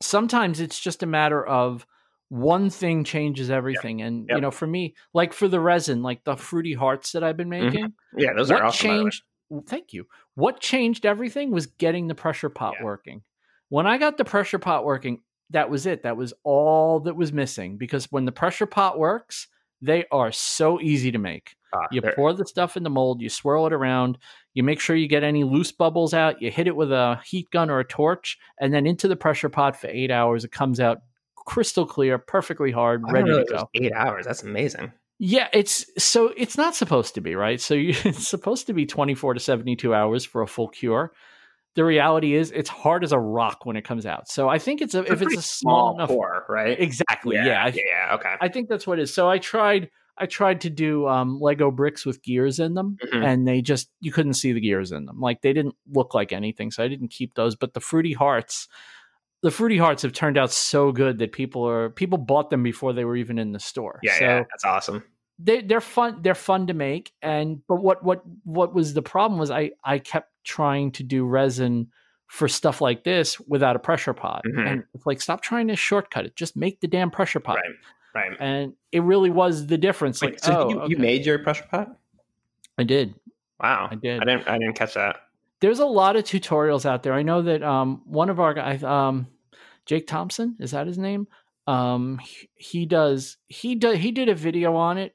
Sometimes it's just a matter of one thing changes everything. Yep. And yep. you know, for me, like for the resin, like the fruity hearts that I've been mm-hmm. making. Mm-hmm. Yeah, those are awesome. Changed, thank you. What changed everything was getting the pressure pot yeah. working. When I got the pressure pot working, that was it. That was all that was missing because when the pressure pot works, they are so easy to make. Ah, you there. pour the stuff in the mold, you swirl it around, you make sure you get any loose bubbles out, you hit it with a heat gun or a torch, and then into the pressure pot for eight hours. It comes out crystal clear, perfectly hard, ready to go. Eight hours. That's amazing. Yeah, it's so it's not supposed to be, right? So you, it's supposed to be 24 to 72 hours for a full cure the reality is it's hard as a rock when it comes out. So I think it's a, it's if it's a small, enough core, right? Exactly. Yeah. Yeah. yeah. Okay. I think that's what it is. So I tried I tried to do um, Lego bricks with gears in them, Mhm. and they just you couldn't see the gears in them. Like they didn't look like anything, so I didn't keep those. But the fruity hearts, the fruity hearts have turned out so good that people are people bought them before they were even in the store. Yeah, so yeah, that's awesome. They they're fun they're fun to make and but what what what was the problem was I I kept trying to do resin for stuff like this without a pressure pot Mhm. and it's like stop trying to shortcut it just make the damn pressure pot Right, right. and it really was the difference Wait, like so oh you, you made your pressure pot? I did Wow, I did I didn't. I didn't catch that. there's a lot of tutorials out there I know that um one of our guys um Jake Thompson is that his name um he, he does he does he did a video on it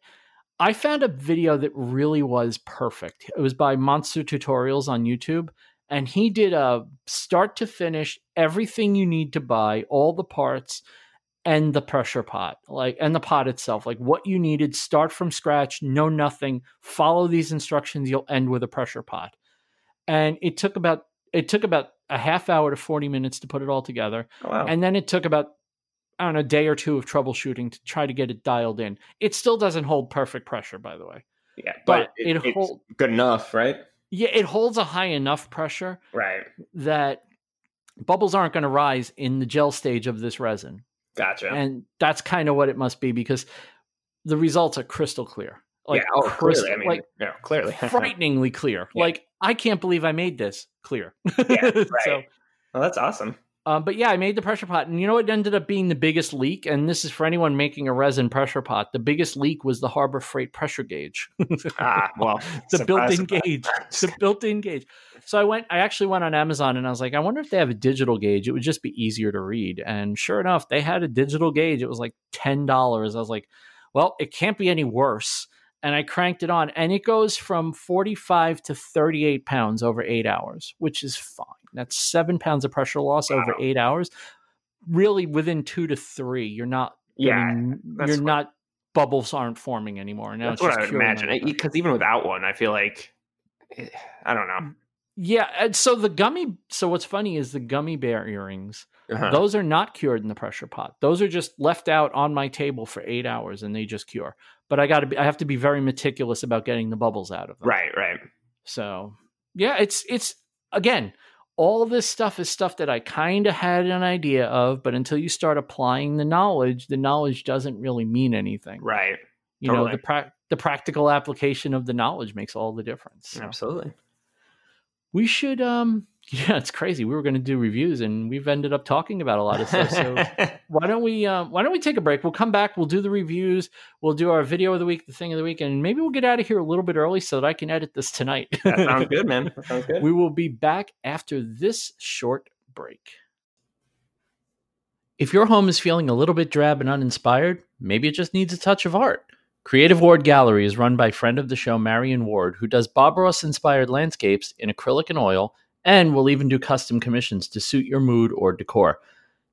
I found a video that really was perfect. It was by Monster Tutorials on YouTube, and he did a start to finish everything you need to buy, all the parts, and the pressure pot, like and the pot itself, like what you needed. Start from scratch, know nothing. Follow these instructions. You'll end with a pressure pot, and it took about it took about a half hour to forty minutes to put it all together. Oh, wow. And then it took about I don't know, a day or two of troubleshooting to try to get it dialed in. It still doesn't hold perfect pressure, by the way. yeah, but but, it, it it's hold- good enough, right? Yeah, it holds a high enough pressure Right. that bubbles aren't going to rise in the gel stage of this resin. Gotcha. And that's kind of what it must be because the results are crystal clear. Like yeah. Oh, crystal, clearly. I mean, like yeah, clearly. frighteningly clear. Yeah. Like I can't believe I made this clear. Yeah, right. So well, that's awesome. Um, but yeah, I made the pressure pot, and you know what ended up being the biggest leak? And this is for anyone making a resin pressure pot. The biggest leak was the Harbor Freight pressure gauge, Ah, well, the built-in gauge, the built-in gauge. So I went. I actually went on Amazon, and I was like, I wonder if they have a digital gauge. It would just be easier to read. And sure enough, they had a digital gauge. It was like ten dollars. I was like, well, it can't be any worse. And I cranked it on, and it goes from forty-five to thirty-eight pounds over eight hours, which is fine. That's seven pounds of pressure loss over eight hours. Really, within two to three, you're not. Yeah, getting- you're what- not. Bubbles aren't forming anymore. Now that's it's what I would imagine. amount of pressure. Because even without one, I feel like eh, I don't know. Yeah, and so the gummy. So what's funny is the gummy bear earrings. Uh-huh. Those are not cured in the pressure pot. Those are just left out on my table for eight hours, and they just cure. But I got to be. I have to be very meticulous about getting the bubbles out of them. Right, right. So yeah, it's it's again. All this stuff is stuff that I kind of had an idea of, but until you start applying the knowledge, the knowledge doesn't really mean anything. Right. You know, the pra- the practical application of the knowledge makes all the difference. So Absolutely. we should um yeah it's crazy. We were going to do reviews and we've ended up talking about a lot of stuff so why don't we um, why don't we take a break? We'll come back we'll do the reviews we'll do our video of the week the thing of the week and maybe we'll get out of here a little bit early so that i can edit this tonight. That sounds good, man. That sounds good. we will be back after this short break. If your home is feeling a little bit drab and uninspired maybe it just needs a touch of art. Creative Ward Gallery is run by friend of the show, Marion Ward, who does Bob Ross inspired landscapes in acrylic and oil, and we'll even do custom commissions to suit your mood or decor.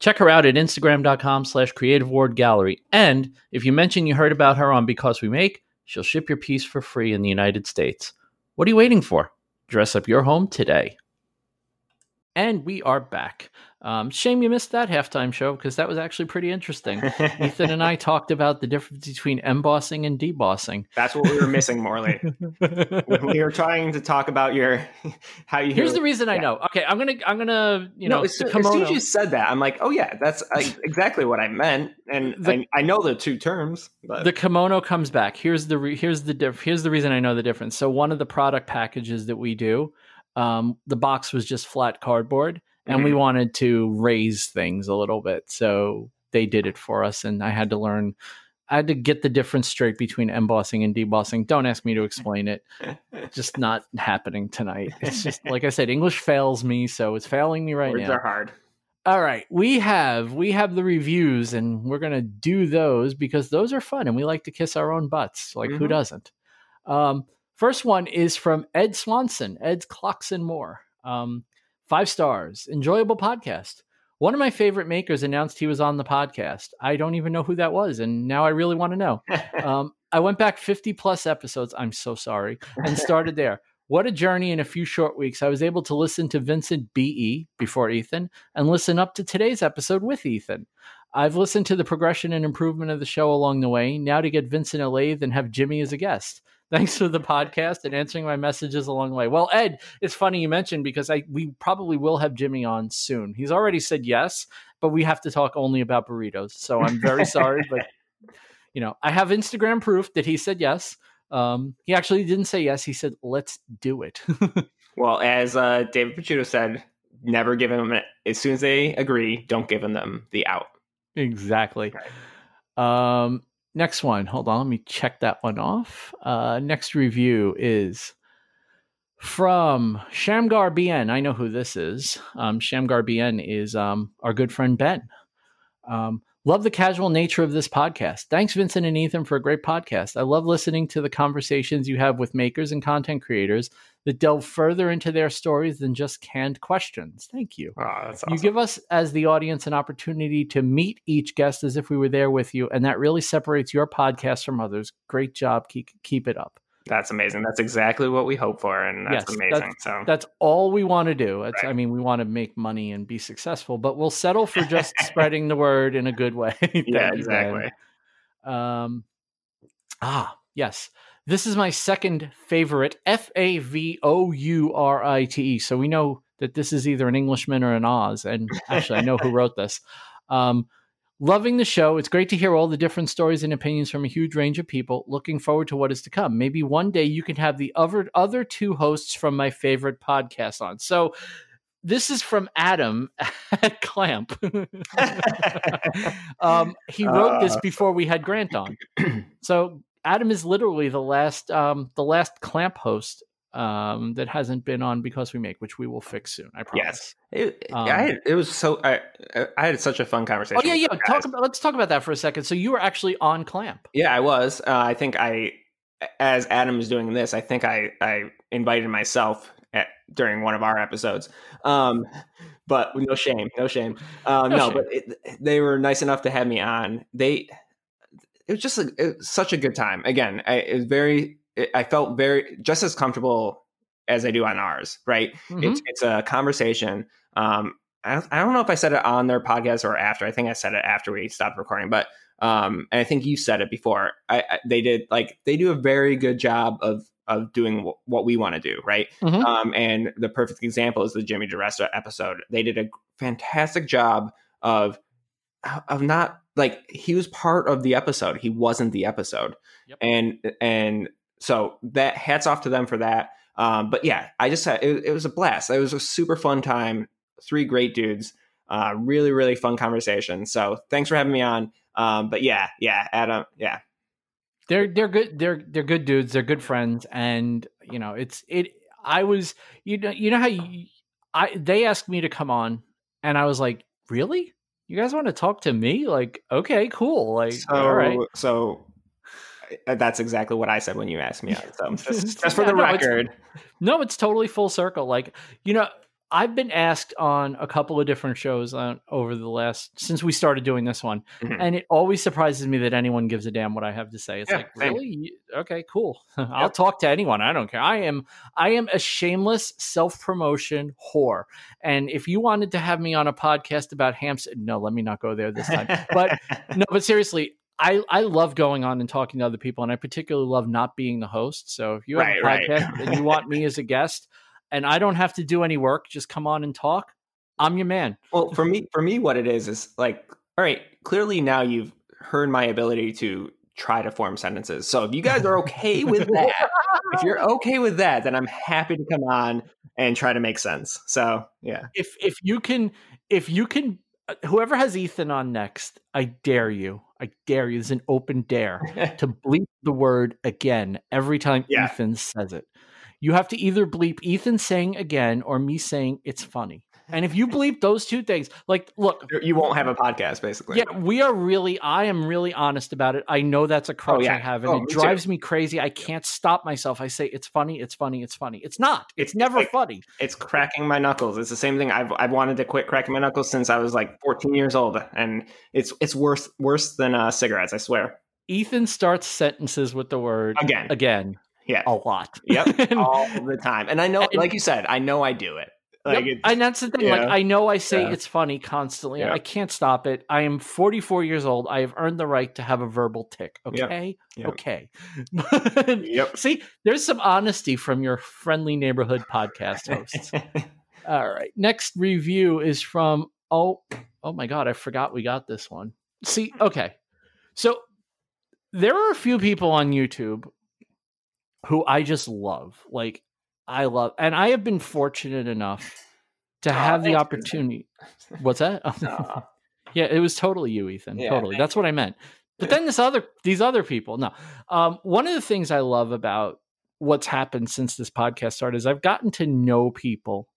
Check her out at Instagram.com slash Creative Ward Gallery. And if you mention you heard about her on Because We Make, she'll ship your piece for free in the United States. What are you waiting for? Dress up your home today. And we are back. Um, shame you missed that halftime show because that was actually pretty interesting. Ethan and I talked about the difference between embossing and debossing. That's what we were missing, Morley. we were trying to talk about your how you. Here's the reason I know. Okay, I'm gonna I'm gonna you no, know as, as soon as you said that, I'm like, oh yeah, that's exactly what I meant, and The- I, I know the two terms, but the kimono comes back. Here's the re- here's the diff- here's the reason I know the difference. So one of the product packages that we do, um, the box was just flat cardboard, and we Mhm. wanted to raise things a little bit, so they did it for us, and I had to learn. I had to get the difference straight between embossing and debossing. Don't ask me to explain it. Just not happening tonight. It's just like I said, English fails me, so it's failing me right now. words now. are hard. All right, we have we have the reviews, and we're gonna do those because those are fun, and we like to kiss our own butts. Like who Mhm. doesn't? Um, first one is from Ed Swanson, Ed Clocks and More. Um, five stars, enjoyable podcast. One of my favorite makers announced he was on the podcast. I don't even know who that was, and now I really want to know. Um, I went back 50 plus episodes. I'm so sorry. And started there. What a journey in a few short weeks. I was able to listen to Vincent B.E. before Ethan and listen up to today's episode with Ethan. I've listened to the progression and improvement of the show along the way. Now to get Vincent a lathe and have Jimmy as a guest. Thanks for the podcast and answering my messages along the way. Well, Ed, it's funny you mentioned because I we probably will have Jimmy on soon. He's already said yes, but we have to talk only about burritos. So I'm very sorry, but you know, I have Instagram proof that he said yes. Um, he actually didn't say yes. He said, "Let's do it." well, as uh, David Picciuto said, never give them as soon as they agree. Don't give them the out. Exactly. Right. Um, next one. Hold on, let me check that one off. Uh, next review is from Shamgar BN. I know who this is. Um, Shamgar BN is um, our good friend Ben. Um, Love the casual nature of this podcast. Thanks, Vincent and Ethan, for a great podcast. I love listening to the conversations you have with makers and content creators that delve further into their stories than just canned questions. Thank you. Oh, awesome. You give us, as the audience, an opportunity to meet each guest as if we were there with you, and that really separates your podcast from others. Great job. Keep, keep it up. That's amazing. That's exactly what we hope for, and that's yes, amazing. That's, so that's all we want to do. Right. I mean, we want to make money and be successful, but we'll settle for just spreading the word in a good way. yeah, exactly. Um, ah, yes. This is my second favorite. F A V O U R I T E. So we know that this is either an Englishman or an Oz, and actually, I know who wrote this. Um, Loving the show. It's great to hear all the different stories and opinions from a huge range of people. Looking forward to what is to come. Maybe one day you can have the other other two hosts from my favorite podcast on. So this is from Adam at Clamp. um, he wrote this uh. before we had Grant on. So Adam is literally the last um, the last Clamp host um, that hasn't been on because we make, which we will fix soon. I promise. Yes, it, um, I, it was so. I I had such a fun conversation. Oh yeah, yeah. Talk about. Let's talk about that for a second. So you were actually on Clamp. Yeah, I was. Uh, I think I, as Adam is doing this, I think I I invited myself at, during one of our episodes. Um, but no shame, no shame. Um, no, no shame. but it, they were nice enough to have me on. They. It was just a, it was such a good time. Again, I, it was very I felt very just as comfortable as I do on ours. Right? Mm-hmm. It's it's a conversation. Um, I don't, I don't know if I said it on their podcast or after. I think I said it after we stopped recording, but um, and I think you said it before. I, I, they did like they do a very good job of of doing w- what we want to do, right? Mm-hmm. Um, and the perfect example is the Jimmy DiResta episode. They did a fantastic job of of not like he was part of the episode. He wasn't the episode, yep. and and so that hats off to them for that. Um, but yeah, I just had it, it, was a blast. It was a super fun time. Three great dudes. Uh, really, really fun conversation. So thanks for having me on. Um, but yeah, yeah, Adam, yeah. They're they're good. They're they're good dudes. They're good friends, and you know it's it. I was you know you know how you, I they asked me to come on, and I was like, really? You guys want to talk to me? Like, okay, cool. Like, so, all right. So that's exactly what I said when you asked me out. So just, just for the no, record. It's, no, it's totally full circle. Like, you know, I've been asked on a couple of different shows on, over the last since we started doing this one, mm-hmm. and it always surprises me that anyone gives a damn what I have to say. It's yeah, like, same. really? Okay, cool. I'll talk to anyone. I don't care. I am I am a shameless self promotion whore, and if you wanted to have me on a podcast about Hampstead, no, let me not go there this time. but no, but seriously, I, I love going on and talking to other people, and I particularly love not being the host. So if you have right, a podcast right. and you want me as a guest, and I don't have to do any work, just come on and talk. I'm your man. Well, for me, for me, what it is is like, all right, clearly now you've heard my ability to try to form sentences. So if you guys are okay with that, if you're okay with that, then I'm happy to come on and try to make sense. So yeah, if if you can, if you can, uh, whoever has Ethan on next, I dare you I dare you. This is an open dare to bleep the word again every time yeah. Ethan says it. You have to either bleep Ethan saying again or me saying it's funny. And if you bleep those two things, like, look, you won't have a podcast, basically. Yeah, we are really, I am really honest about it. I know that's a oh, crutch oh, yeah. I have, and oh, it drives too. me crazy. I can't stop myself. I say it's funny, it's funny, it's funny. It's not. It's, it's never like, funny. It's cracking my knuckles. It's the same thing. I've I've wanted to quit cracking my knuckles since I was like 14 years old, and it's it's worse worse than uh, cigarettes. I swear. Ethan starts sentences with the word again. Again. Yeah. A lot. Yep. all the time. And I know, and, like you said, I know I do it. Like, yep. and that's the thing. Like, I know I say Yeah. it's funny constantly. Yeah. I can't stop it. I am 44 years old. I have earned the right to have a verbal tick. Okay. Yep. Okay. Yep. See, there's some honesty from your friendly neighborhood podcast hosts. All right. Next review is from oh oh my god, I forgot we got this one. See, okay. So there are a few people on YouTube who I just love. Like I love and I have been fortunate enough to Aw, have the opportunity. What's that? Yeah, it was totally you, Ethan. Yeah, totally. That's what I meant. But then this other these other people. No. Um one of the things I love about what's happened since this podcast started is I've gotten to know people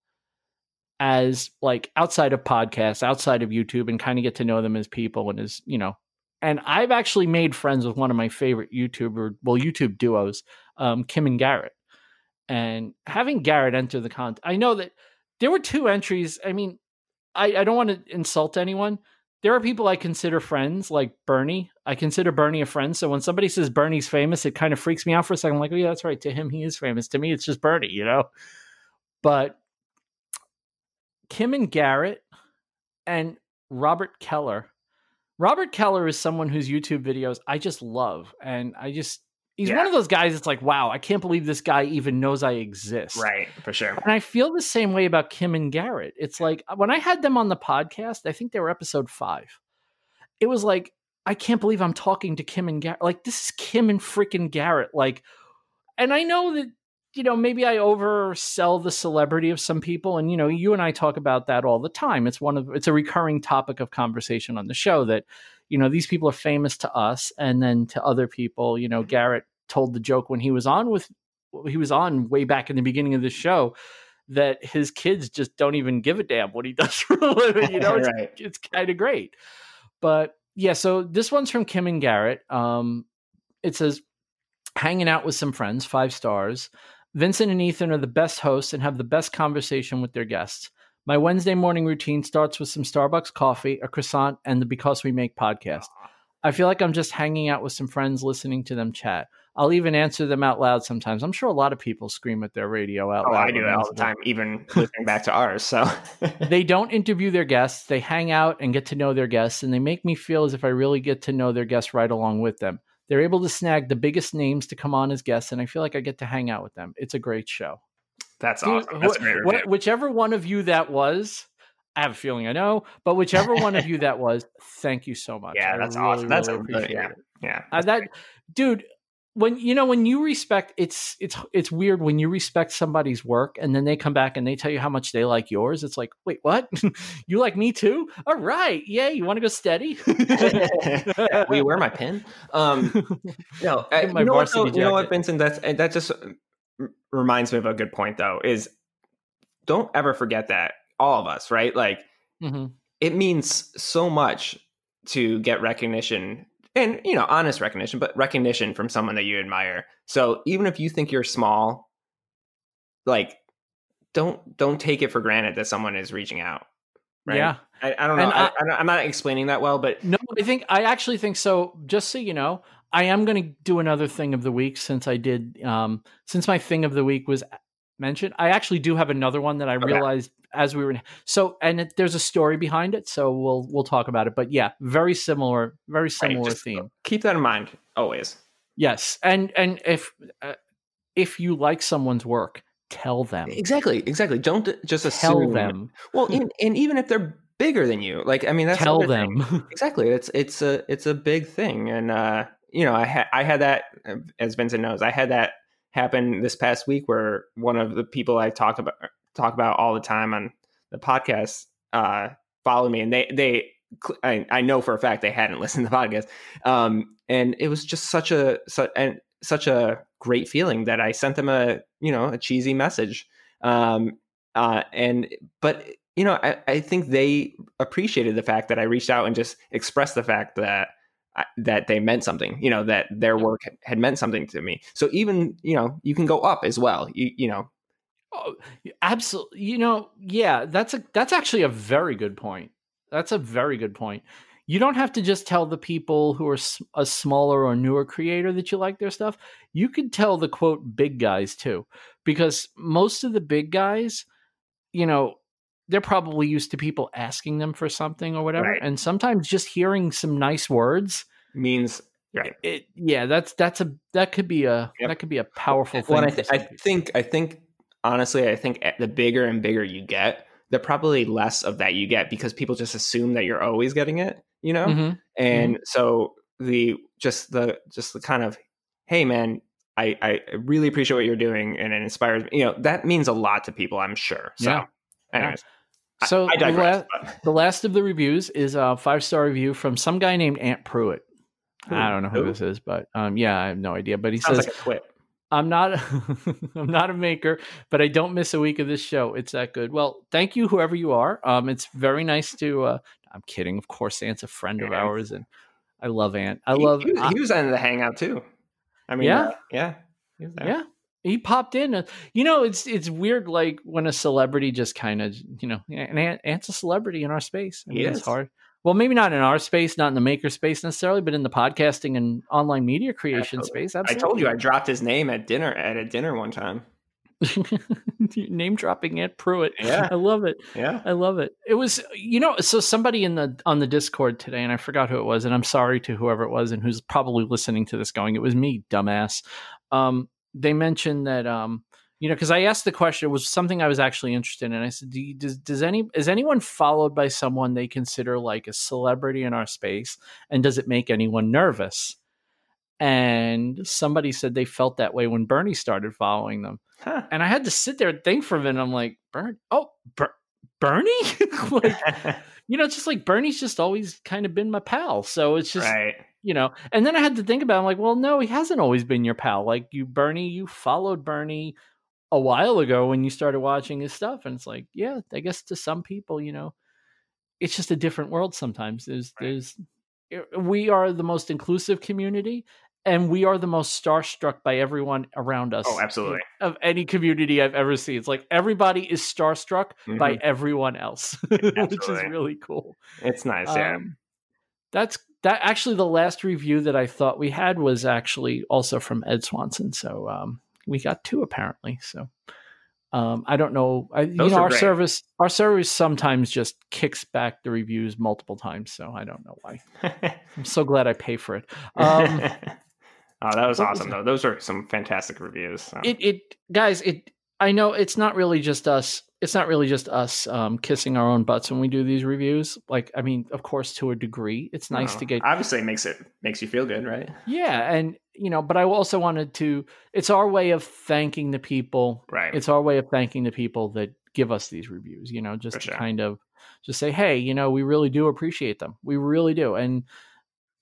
as like outside of podcasts, outside of YouTube, and kind of get to know them as people and as, you know, and I've actually made friends with one of my favorite YouTuber, well, YouTube duos, um, Kim and Garrett. And having Garrett enter the contest, I know that there were two entries. I mean, I, I don't want to insult anyone. There are people I consider friends, like Bernie. I consider Bernie a friend. So when somebody says Bernie's famous, it kind of freaks me out for a second. I'm like, oh, yeah, that's right. To him, he is famous. To me, it's just Bernie, you know? But Kim and Garrett and Robert Keller. Robert Keller is someone whose YouTube videos I just love. And I just, he's Yeah. one of those guys that's like, wow, I can't believe this guy even knows I exist. right, for sure. And I feel the same way about Kim and Garrett. It's like uh, when I had them on the podcast, I think they were episode five. It was like, I can't believe I'm talking to Kim and Garrett. Like, this is Kim and freaking Garrett. Like, and I know that, you know, maybe I oversell the celebrity of some people. And, you know, you and I talk about that all the time. It's one of, it's a recurring topic of conversation on the show that, you know, these people are famous to us. And then to other people, you know, Garrett told the joke when he was on with, he was on way back in the beginning of the show that his kids just don't even give a damn what he does for a living. You know, it's, Right. it's kind of great. But yeah, so this one's from Kim and Garrett. Um, it says, hanging out with some friends, five stars. Vincent and Ethan are the best hosts and have the best conversation with their guests. My Wednesday morning routine starts with some Starbucks coffee, a croissant, and the Because We Make podcast. Ah. I feel like I'm just hanging out with some friends listening to them chat. I'll even answer them out loud sometimes. I'm sure a lot of people scream at their radio out Oh, loud. I do that all the time, even listening back to ours. So they don't interview their guests. They hang out and get to know their guests, and they make me feel as if I really get to know their guests right along with them. They're able to snag the biggest names to come on as guests, and I feel like I get to hang out with them. It's a great show. that's Dude, awesome. That's a wh- great wh- whichever one of you that was, I have a feeling I know, but whichever one of you that was, thank you so much. Yeah, I that's really, awesome. That's really a- appreciate yeah. yeah, Uh, that dude when you know when you respect it's it's it's weird when you respect somebody's work and then they come back and they tell you how much they like yours it's like wait what you like me too all right yeah you want to go steady Yeah, will you wear my pin? Um, no, Get my you know what? Though, you know what, jacket. Vincent? That's that just reminds me of a good point. Though, is don't ever forget that all of us, right? Like Mhm. it means so much to get recognition and you know honest recognition, but recognition from someone that you admire. So even if you think you're small, like don't don't take it for granted that someone is reaching out. Right? yeah I, I don't know. I, I- I'm not explaining that well, but no i think i actually think so just so you know i am going to do another thing of the week since i did um since my thing of the week was mentioned i actually do have another one that i Okay. realized as we were in, so and it, there's a story behind it so we'll we'll talk about it but yeah very similar very right, similar just theme keep that in mind always. yes and and if uh, if you like someone's work tell them Exactly, exactly. Don't just tell assume. them Well, and, and even if they're bigger than you, like I mean, that's tell other thing. them Exactly. It's it's a it's a big thing, and uh, you know, I had I had that as Vincent knows, I had that happen this past week where one of the people I talk about talk about all the time on the podcast uh, followed me, and they they I, I know for a fact they hadn't listened to the podcast, um, and it was just such a such and such a great feeling that I sent them a you know a cheesy message, um, uh, and but you know I, I think they appreciated the fact that I reached out and just expressed the fact that that they meant something, you know, that their work had meant something to me. So even you know you can go up as well. You you know Oh, absolutely. You know, yeah, that's a that's actually a very good point. That's a very good point. You don't have to just tell the people who are a smaller or newer creator that you like their stuff. You could tell the quote big guys too, because most of the big guys you know, they're probably used to people asking them for something or whatever. Right. And sometimes just hearing some nice words means right. it yeah, that's that's a that could be a Yep. that could be a powerful thing. Well, and I, th- I think I think honestly, I think eh, the bigger and bigger you get, the probably less of that you get because people just assume that you're always getting it, you know. Mhm. And so the just the just the kind of hey man, I I really appreciate what you're doing and it inspires me. You know that means a lot to people, I'm sure. So, Yeah. anyways, So I, I the digress. la- the last of the reviews is a five star review from some guy named Ant Pruitt. I don't know who Who? this is, but um, yeah, I have no idea. But he Sounds says, like. "I'm not, I'm not a maker, but I don't miss a week of this show. It's that good." Well, thank you, whoever you are. Um, it's very nice to. Uh, I'm kidding, of course. Ant's a friend of ours, and I love Ant. I He- love. He, was, he was in the hangout too. I mean, Yeah? uh, yeah, he was there. yeah, he popped in. Uh, You know, it's it's weird, like when a celebrity just kind of, you know, and Ant, Ant's a celebrity in our space. I mean, it's hard. Well, maybe not in our space, not in the maker space necessarily, but in the podcasting and online media creation Absolutely. space. I told you I dropped his name at dinner at a dinner one time. Name dropping Ant Pruitt. Yeah. I love it. Yeah. I love it. It was, you know, so somebody in the on the Discord today, and I forgot who it was, and I'm sorry to whoever it was and who's probably listening to this going, it was me, dumbass. Um, they mentioned that um, you know, because I asked the question, it was something I was actually interested in. I said, Do you, does does any is anyone followed by someone they consider like a celebrity in our space, and does it make anyone nervous? And somebody said they felt that way when Bernie started following them Huh. and I had to sit there and think for a minute. I'm like, Bern, oh, Ber- Bernie, like you know, it's just like Bernie's just always kind of been my pal. So it's just right. You know. And then I had to think about. It. I'm like, well, no, he hasn't always been your pal. Like you, Bernie, you followed Bernie a while ago when you started watching his stuff, and it's like, yeah, I guess to some people, you know, it's just a different world. Sometimes there's Right. there's we are the most inclusive community. And we are the most starstruck by everyone around us Oh, absolutely. of any community I've ever seen. It's like everybody is starstruck by Mhm. everyone else, which is really cool. It's nice. Yeah. Um, that's that. Actually, the last review that I thought we had was actually also from Ed Swanson. So um, we got two apparently. So um, I don't know. I, you know, our great. service our service sometimes just kicks back the reviews multiple times. So I don't know why. I'm so glad I pay for it. Um, oh, that was what was awesome though. Those are some fantastic reviews. so. it it guys it i know it's not really just us it's not really just us um kissing our own butts when we do these reviews like i mean of course to a degree it's nice No. to get obviously it makes it makes you feel good, right? yeah and you know but i also wanted to it's our way of thanking the people Right. it's our way of thanking the people that give us these reviews you know just For to sure. kind of just say hey you know we really do appreciate them we really do and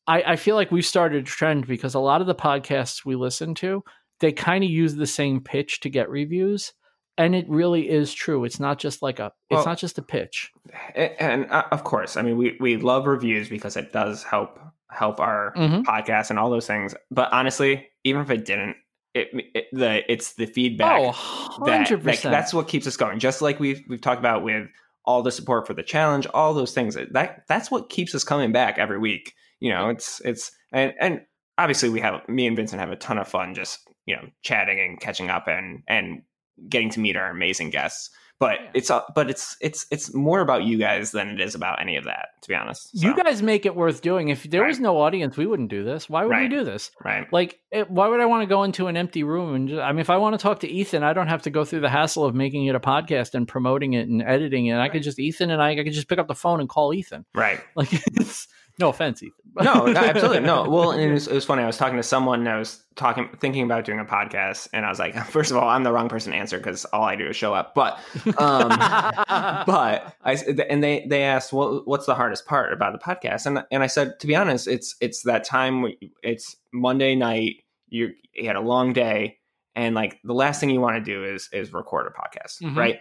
I, I feel like we've started a trend because a lot of the podcasts we listen to they kind of use the same pitch to get reviews and it really is true it's not just like a it's Well- not just a pitch and uh, of course, I mean we we love reviews because it does help help our Mhm. podcast and all those things. But honestly, even if it didn't, it, it the it's the feedback oh that, 100% that- that's what keeps us going. Just like we've we've talked about with all the support for the challenge, all those things. That that's what keeps us coming back every week. You know, it's it's and and obviously we have me and Vincent have a ton of fun just you know chatting and catching up and and getting to meet our amazing guests. But Yeah. it's uh, but it's it's it's more about you guys than it is about any of that, to be honest. So, you guys make it worth doing if there was no audience we wouldn't do this why would we do this right? like it, why would i want to go into an empty room and just, i mean if i want to talk to ethan i don't have to go through the hassle of making it a podcast and promoting it and editing it i could just ethan and I, I could just pick up the phone and call ethan Right. like it's no offense ethan no, no, absolutely no. Well, and it was, it was funny. I was talking to someone. And I was talking, thinking about doing a podcast, and I was like, first of all, I'm the wrong person to answer because all I do is show up. But, um, but I and they they asked, well, what's the hardest part about the podcast? And and I said, to be honest, it's it's that time. It's Monday night. You you had a long day, and like the last thing you want to do is is record a podcast, Mhm. right?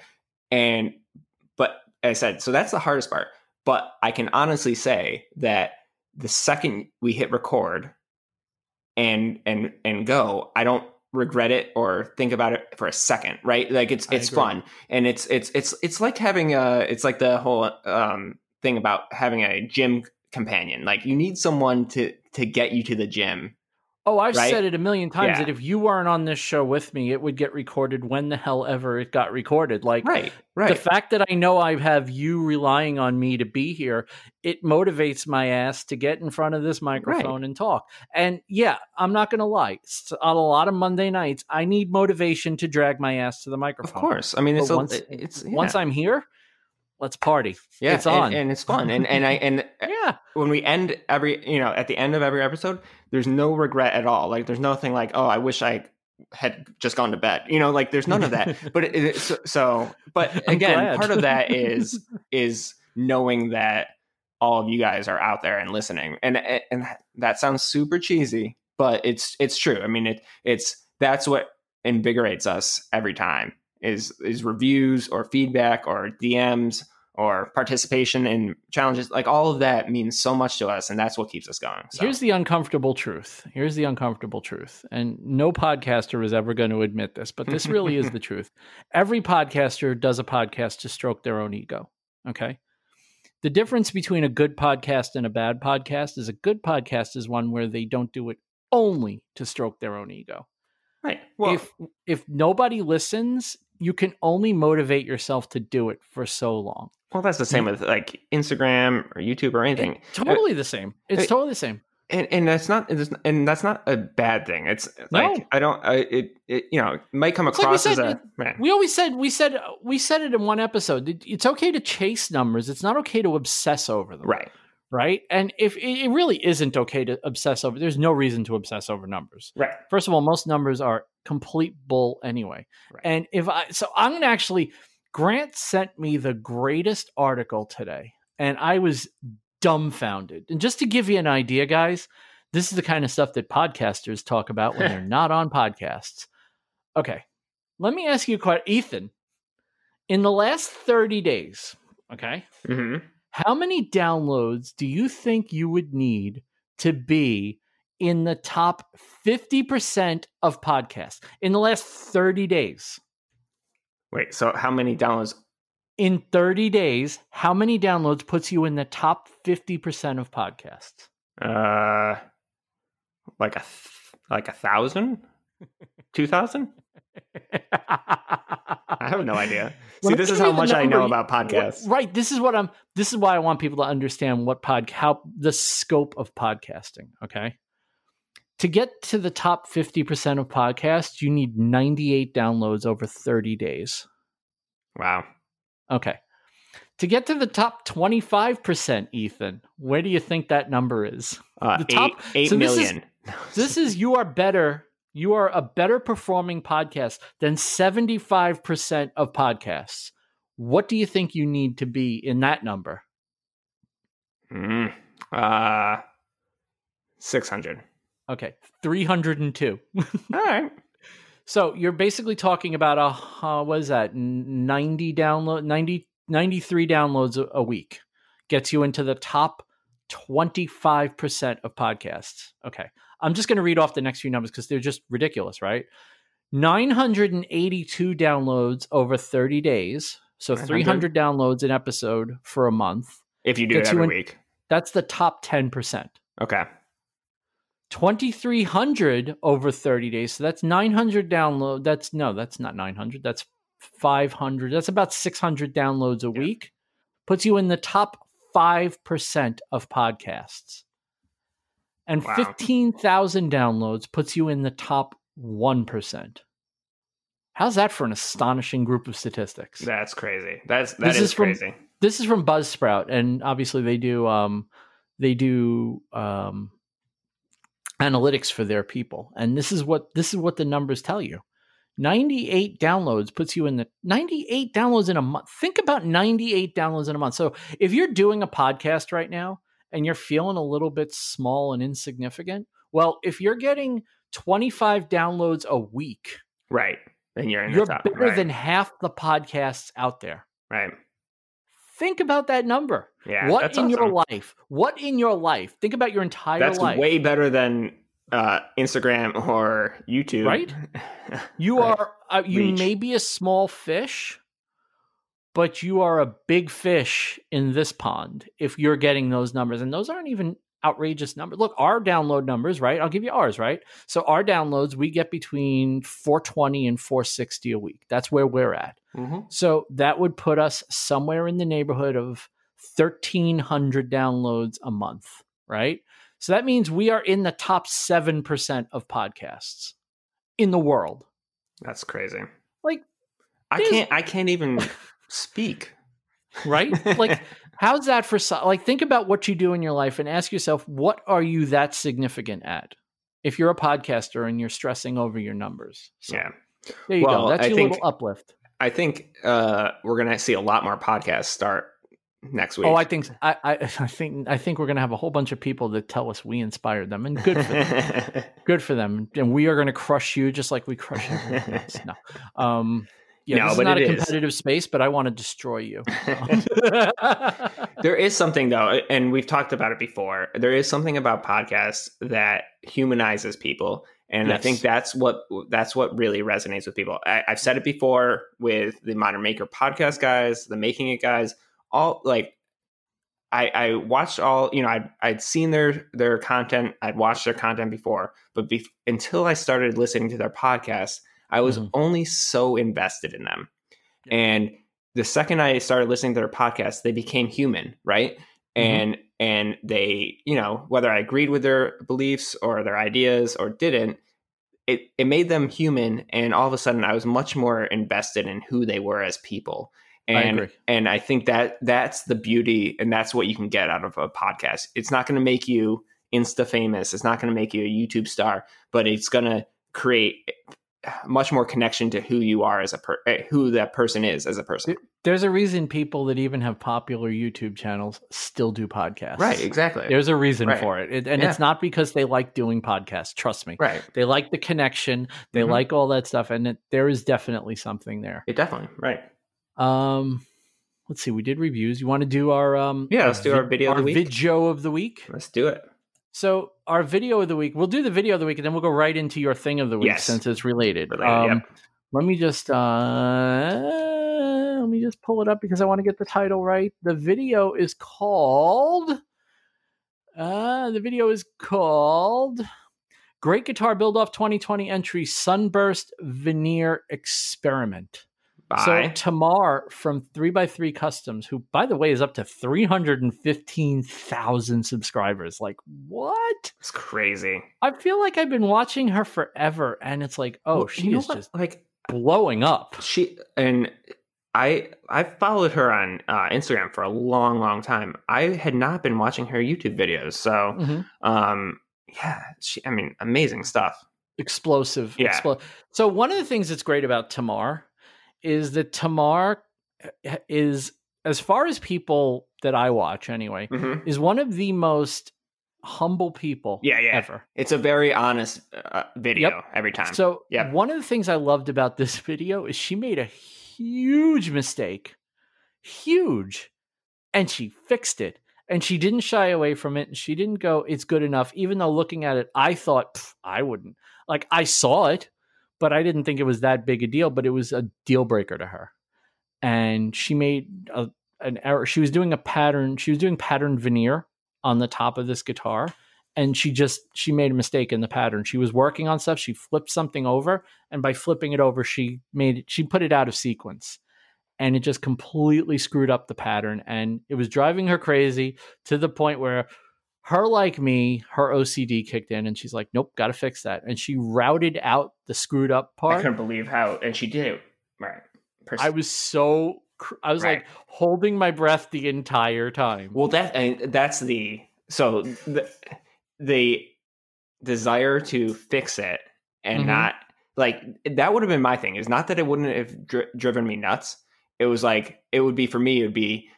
And but I said, so that's the hardest part. But I can honestly say that the second we hit record and and and go, I don't regret it or think about it for a second, right? Like it's I it's agree. fun and it's it's it's it's like having a it's like the whole um thing about having a gym companion. Like you need someone to to get you to the gym Oh, I've Right? said it a million times Yeah. that if you weren't on this show with me, it would get recorded when the hell ever it got recorded. Like Right. right. the fact that I know I have you relying on me to be here, it motivates my ass to get in front of this microphone and talk. And yeah, I'm not going to lie. On a lot of Monday nights, I need motivation to drag my ass to the microphone. of course. I mean, it's a, once, it's once. I'm here, let's party. yeah, it's and- on. and, it's fun. And and I and uh, Yeah. when we end every you know at the end of every episode there's no regret at all like there's nothing like oh i wish i had just gone to bed you know like there's none of that but it, it, so, so but again part of that is is knowing that all of you guys are out there and listening and and that sounds super cheesy but it's it's true i mean it it's that's what invigorates us every time is is reviews or feedback or dms or participation in challenges like all of that means so much to us and that's what keeps us going so. Here's the uncomfortable truth. Here's the uncomfortable truth. And no podcaster is ever going to admit this, but this really is the truth. Every podcaster does a podcast to stroke their own ego. Okay. The difference between a good podcast and a bad podcast is a good podcast is one where they don't do it only to stroke their own ego. right well if if nobody listens, you can only motivate yourself to do it for so long. well that's the same with like instagram or youtube or eh, anything uh, Totally the same. It's it- totally the same. and and that's not and that's not a bad thing it's No. like i don't I, it, it you know it might come It's like we across as a it- man, We always said we said we said it in one episode. It's okay to chase numbers. It's not okay to obsess over them. right Right. And if it really isn't okay to obsess over, there's no reason to obsess over numbers. right First of all, most numbers are complete bull anyway. Right. And if I so I'm gonna actually Grant sent me the greatest article today, and I was dumbfounded. And just to give you an idea, guys, this is the kind of stuff that podcasters talk about when they're not on podcasts. Okay. Let me ask you a question. Ethan, in the last 30 days, okay, hmm how many downloads do you think you would need to be in the top 50% of podcasts in the last 30 days? wait so how many downloads In 30 days, how many downloads puts you in the top 50% of podcasts? uh like a th- like a thousand two thousand i have no idea see this is how much i know about podcasts Right. This is what I'm this is why I want people to understand what pod how the scope of podcasting, okay? To get to the top 50% of podcasts, you need 98 downloads over 30 days. wow Okay. To get to the top 25%, Ethan, where do you think that number is? uh, The top- eight so this is- This is you are better. You are a better performing podcast than 75% of podcasts. What do you think you need to be in that number? Mm, uh, 600. Okay, 302. All right. so you're basically talking about a, uh, what is that, 90 download, 90, 93 downloads a, a week gets you into the top 25% of podcasts. Okay. I'm just going to read off the next few numbers because they're just ridiculous, right? 982 downloads over 30 days. So 900. 300 downloads an episode for a month. If you do it every in- week. That's the top 10%. Okay. 2300 over 30 days so that's 900 download that's no that's not 900 that's 500 that's about 600 downloads a Yeah. week puts you in the top 5% of podcasts and Wow. 15,000 downloads puts you in the top 1% how's that for an astonishing group of statistics That's crazy. That's that This is, is from- crazy. this is from Buzzsprout, and obviously they do um, they do um, analytics for their people, and this is what this is what the numbers tell you. Ninety eight downloads puts you in the ninety eight downloads in a month. Think about ninety eight downloads in a month. So if you're doing a podcast right now and you're feeling a little bit small and insignificant, well, if you're getting twenty five downloads a week, Right. Then you're in you're the top. better right. than half the podcasts out there. right. Think about that number. Yeah. what that's in your life? What in your life? Think about your entire That's life. way better than uh, Instagram or YouTube. Right? you Right. are uh, you Reach. may be a small fish, but you are a big fish in this pond if you're getting those numbers. And those aren't even outrageous numbers. Look, our download numbers, right? I'll give you ours, right? So our downloads, we get between 420 and 460 a week. That's where we're at. Mm-hmm. So that would put us somewhere in the neighborhood of 1300 downloads a month, right? So that means we are in the top 7% of podcasts in the world. That's crazy. Like I can't. I can't even speak. right? Like, how's that for like? Think about what you do in your life and ask yourself, what are you that significant at? If you're a podcaster and you're stressing over your numbers, so Yeah. there you Well, go. That's I your think- little uplift. I think uh, we're gonna see a lot more podcasts start next week. Oh, I think I, I, I think I think we're gonna have a whole bunch of people that tell us we inspired them, and good for them. good for them. And we are gonna crush you just like we crush everyone else. No, um, yeah, No, this is not it a is. competitive space, but I want to destroy you. there is something though, and we've talked about it before. There is something about podcasts that humanizes people, and I think that's what that's what really resonates with people. I, I've said it before with the Modern Maker podcast guys, the Making It guys, all like. I, I watched all you know I'd, I'd seen their their content I'd watched their content before but bef- until I started listening to their podcast I was Mhm. only so invested in them Yeah. and the second I started listening to their podcast, they became human, right? And and they, you know, whether I agreed with their beliefs or their ideas or didn't, it it made them human. And all of a sudden, I was much more invested in who they were as people. And agree. and I think that that's the beauty, and that's what you can get out of a podcast. It's not going to make you insta famous. It's not going to make you a YouTube star, but it's going to create much more connection to who you are as a per eh, who that person is as a person. There's a reason people that even have popular YouTube channels still do podcasts. Right, exactly. There's a reason Right. for it. it and Yeah. it's not because they like doing podcasts. Trust me. right. They like the connection. They Mhm. like all that stuff. And it, there is definitely something there. It definitely right. Um, let's see. We did reviews. You want to do our um? Yeah, let's do our video of the week. Video of the week. Let's do it. So our video of the week. We'll do the video of the week, and then we'll go right into your thing of the week Yes. since it's related. Related, um, yep. Let me just uh, let me just pull it up because I want to get the title right. The video is called. Uh, the video is called Great Guitar Build Off 2020 Entry Sunburst Veneer Experiment. So Tamar from 3x3 Customs, who by the way is up to 315,000 subscribers. Like, what? it's crazy. I feel like I've been watching her forever and it's like, oh, Well, she is just like blowing up. she and I I followed her on uh, Instagram for a long, long time. I had not been watching her YouTube videos, so Mhm. um, yeah, she. I mean, amazing stuff. Explosive. Yeah. explo- so one of the things that's great about Tamar is that Tamar eh, is as far as people that I watch anyway, Mhm. is one of the most humble people Yeah, yeah. ever. It's a very honest uh, video Yep. every time. So Yep. one of the things I loved about this video is she made a huge mistake, huge, and she fixed it. And she didn't shy away from it. And she didn't go, "It's good enough." Even though looking at it, I thought I wouldn't. Like I saw it, but I didn't think it was that big a deal. But it was a deal breaker to her, and she made a, an error. She was doing a pattern. She was doing pattern veneer on the top of this guitar and she just she made a mistake in the pattern she was working on stuff she flipped something over and by flipping it over she made it she put it out of sequence and it just completely screwed up the pattern and it was driving her crazy to the point where her like me her ocd kicked in and she's like nope gotta fix that and she routed out the screwed up part I couldn't believe how, and she did it right. Pers- i was so i was Right. like holding my breath the entire time Well, that and that's the so the the desire to fix it and Mhm. not like that would have been my thing. Is not that it wouldn't have dri- driven me nuts. It was like it would be for me. It would be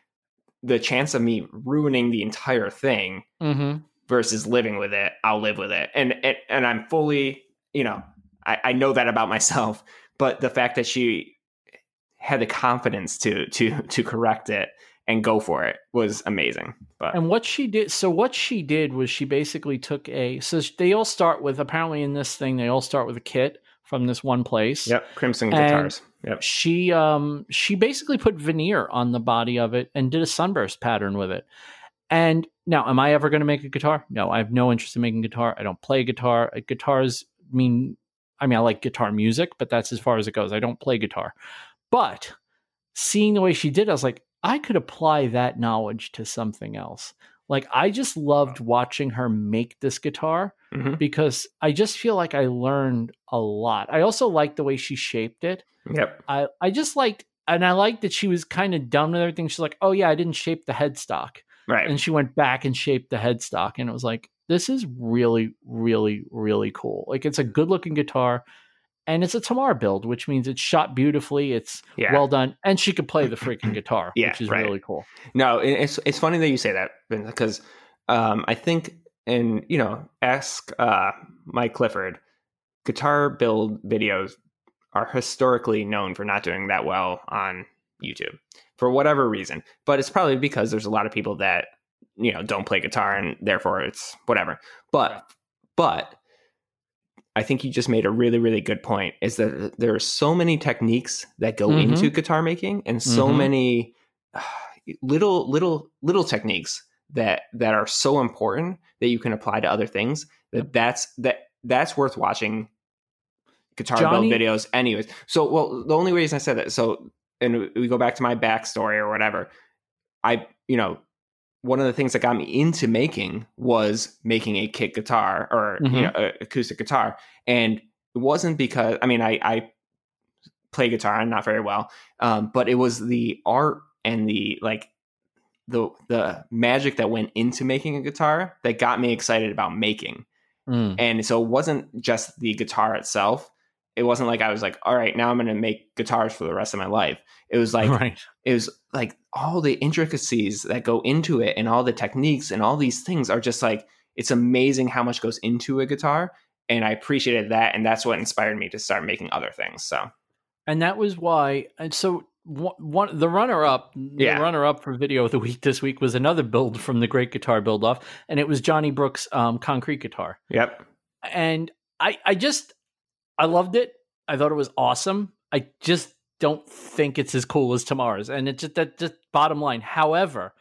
the chance of me ruining the entire thing mm-hmm. versus living with it. I'll live with it, and and, and I'm fully you know I, I know that about myself. But the fact that she had the confidence to to to correct it and go for it was amazing. But And what she did, so what she did was she basically took a, so they all start with, apparently in this thing, they all start with a kit from this one place. yep, Crimson And- guitars. Yep. She, um, she basically put veneer on the body of it and did a sunburst pattern with it. And now, am I ever going to make a guitar? No, I have no interest in making guitar. I don't play guitar. Uh, Guitars mean, I mean, I like guitar music, but that's as far as it goes. I don't play guitar. But seeing the way she did, I was like, I could apply that knowledge to something else. Like, I just loved watching her make this guitar Mhm. because I just feel like I learned a lot. I also like the way she shaped it. Yep. I, I just liked, and I liked that she was kind of done with everything. She's like, oh, yeah, I didn't shape the headstock Right. and she went back and shaped the headstock and it was like this is really really really cool like it's a good looking guitar and it's a tamar build which means it's shot beautifully it's Yeah. well done and she could play the freaking guitar Yeah, which is right. really cool No, it's it's funny that you say that because um, I think and you know ask uh, Mike Clifford. Guitar build videos are historically known for not doing that well on YouTube for whatever reason, but it's probably because there's a lot of people that you know don't play guitar and therefore it's whatever. But but I think you just made a really really good point. Is that there are so many techniques that go Mhm. into guitar making and so Mhm. many little little little techniques that that are so important that you can apply to other things that that's that that's worth watching guitar Johnny- build videos anyways. So well the only reason i said that so and we go back to my backstory or whatever i you know one of the things that got me into making was making a kit guitar or you Mhm. know a acoustic guitar. And it wasn't because i mean i i play guitar and not very well um, but it was the art and the like the the magic that went into making a guitar that got me excited about making. Mm. and so it wasn't just the guitar itself. It wasn't like i was like all right now i'm going to make guitars for the rest of my life. It was like right. it was like all the intricacies that go into it and all the techniques and all these things are just like it's amazing how much goes into a guitar. And i appreciated that. And that's what inspired me to start making other things so. And that was why and so one, one the runner up Yeah. the runner up for video of the week this week was another build from the great guitar build off and it was johnny brooks um, concrete guitar yep and I I just I loved it. I thought it was awesome. I just don't think it's as cool as Tamar's, and it's just that just bottom line. However,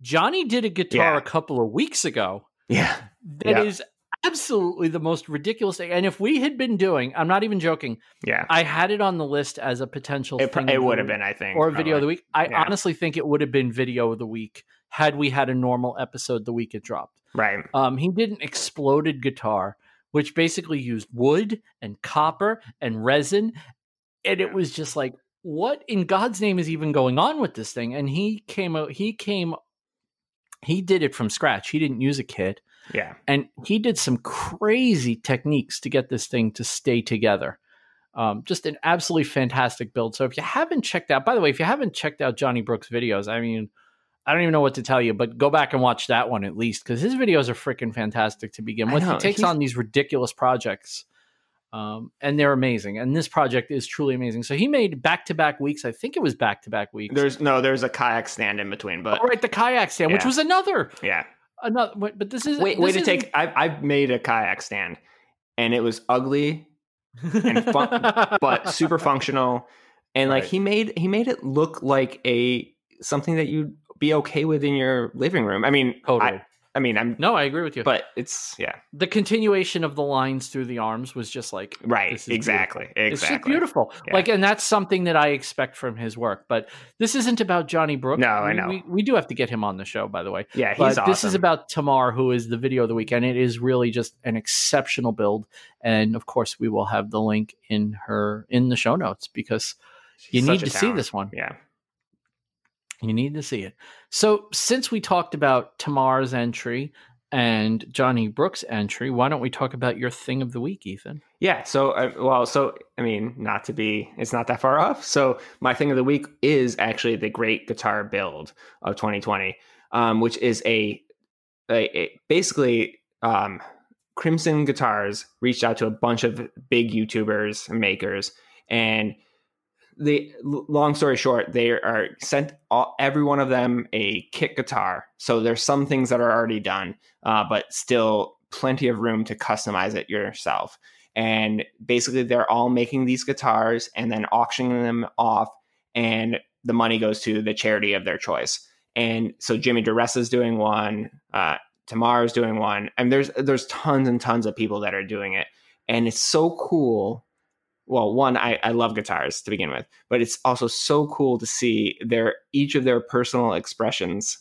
Johnny did a guitar Yeah. a couple of weeks ago yeah that is Yeah. Absolutely the most ridiculous thing. And if we had been doing, I'm not even joking. yeah I had it on the list as a potential. it, thing it would have been i think or video of the week. I Yeah. honestly think it would have been video of the week had we had a normal episode the week it dropped. right Um, he did an exploded guitar, which basically used wood and copper and resin, and it was just like, what in God's name is even going on with this thing? And he came out. He came. He did it from scratch. He didn't use a kit, yeah and he did some crazy techniques to get this thing to stay together. Um, just an absolutely fantastic build. So if you haven't checked out, by the way, if you haven't checked out Johnny Brooks' videos, I mean, I don't even know what to tell you, but go back and watch that one at least because his videos are freaking fantastic to begin with. He takes he's- on these ridiculous projects, um, and they're amazing. And this project is truly amazing. So he made back to back weeks. I think it was back to back weeks. there's no there's a kayak stand in between but oh, right, the kayak stand, which was another yeah another. But but this is wait this way to take I've, I've made a kayak stand and it was ugly and fun- but super functional and like Right. he made he made it look like a something that you'd be okay with in your living room i mean totally. I, I mean i'm no, I agree with you. but it's yeah the continuation of the lines through the arms was just like right This is exactly It's just exactly beautiful. Yeah. Like, and that's something that I expect from his work. But this isn't about Johnny Brooks. No, I We- know. We, we do have to get him on the show, by the way. yeah he's But awesome this is about Tamar, who is the video of the week, and it is really just an exceptional build. And of course, we will have the link in her in the show notes because you need to a see this one. yeah You need to see it. So, since we talked about Tamar's entry and Johnny Brooks' entry, why don't we talk about your thing of the week, Ethan? Yeah. So, uh, well, so I mean, not to be, it's not that far off. So, my thing of the week is actually the Great Guitar Build of 2020, um, which is a, a, a basically um, Crimson Guitars reached out to a bunch of big YouTubers and makers, and the long story short, they are sent all, every one of them a kit guitar. So there's some things that are already done, uh, but still plenty of room to customize it yourself. And basically, they're all making these guitars and then auctioning them off, and the money goes to the charity of their choice. and so Jimmy DiResta's doing one, uh, is doing one, and there's there's tons and tons of people that are doing it, and it's so cool. Well, one, I, I love guitars to begin with, but it's also so cool to see their each of their personal expressions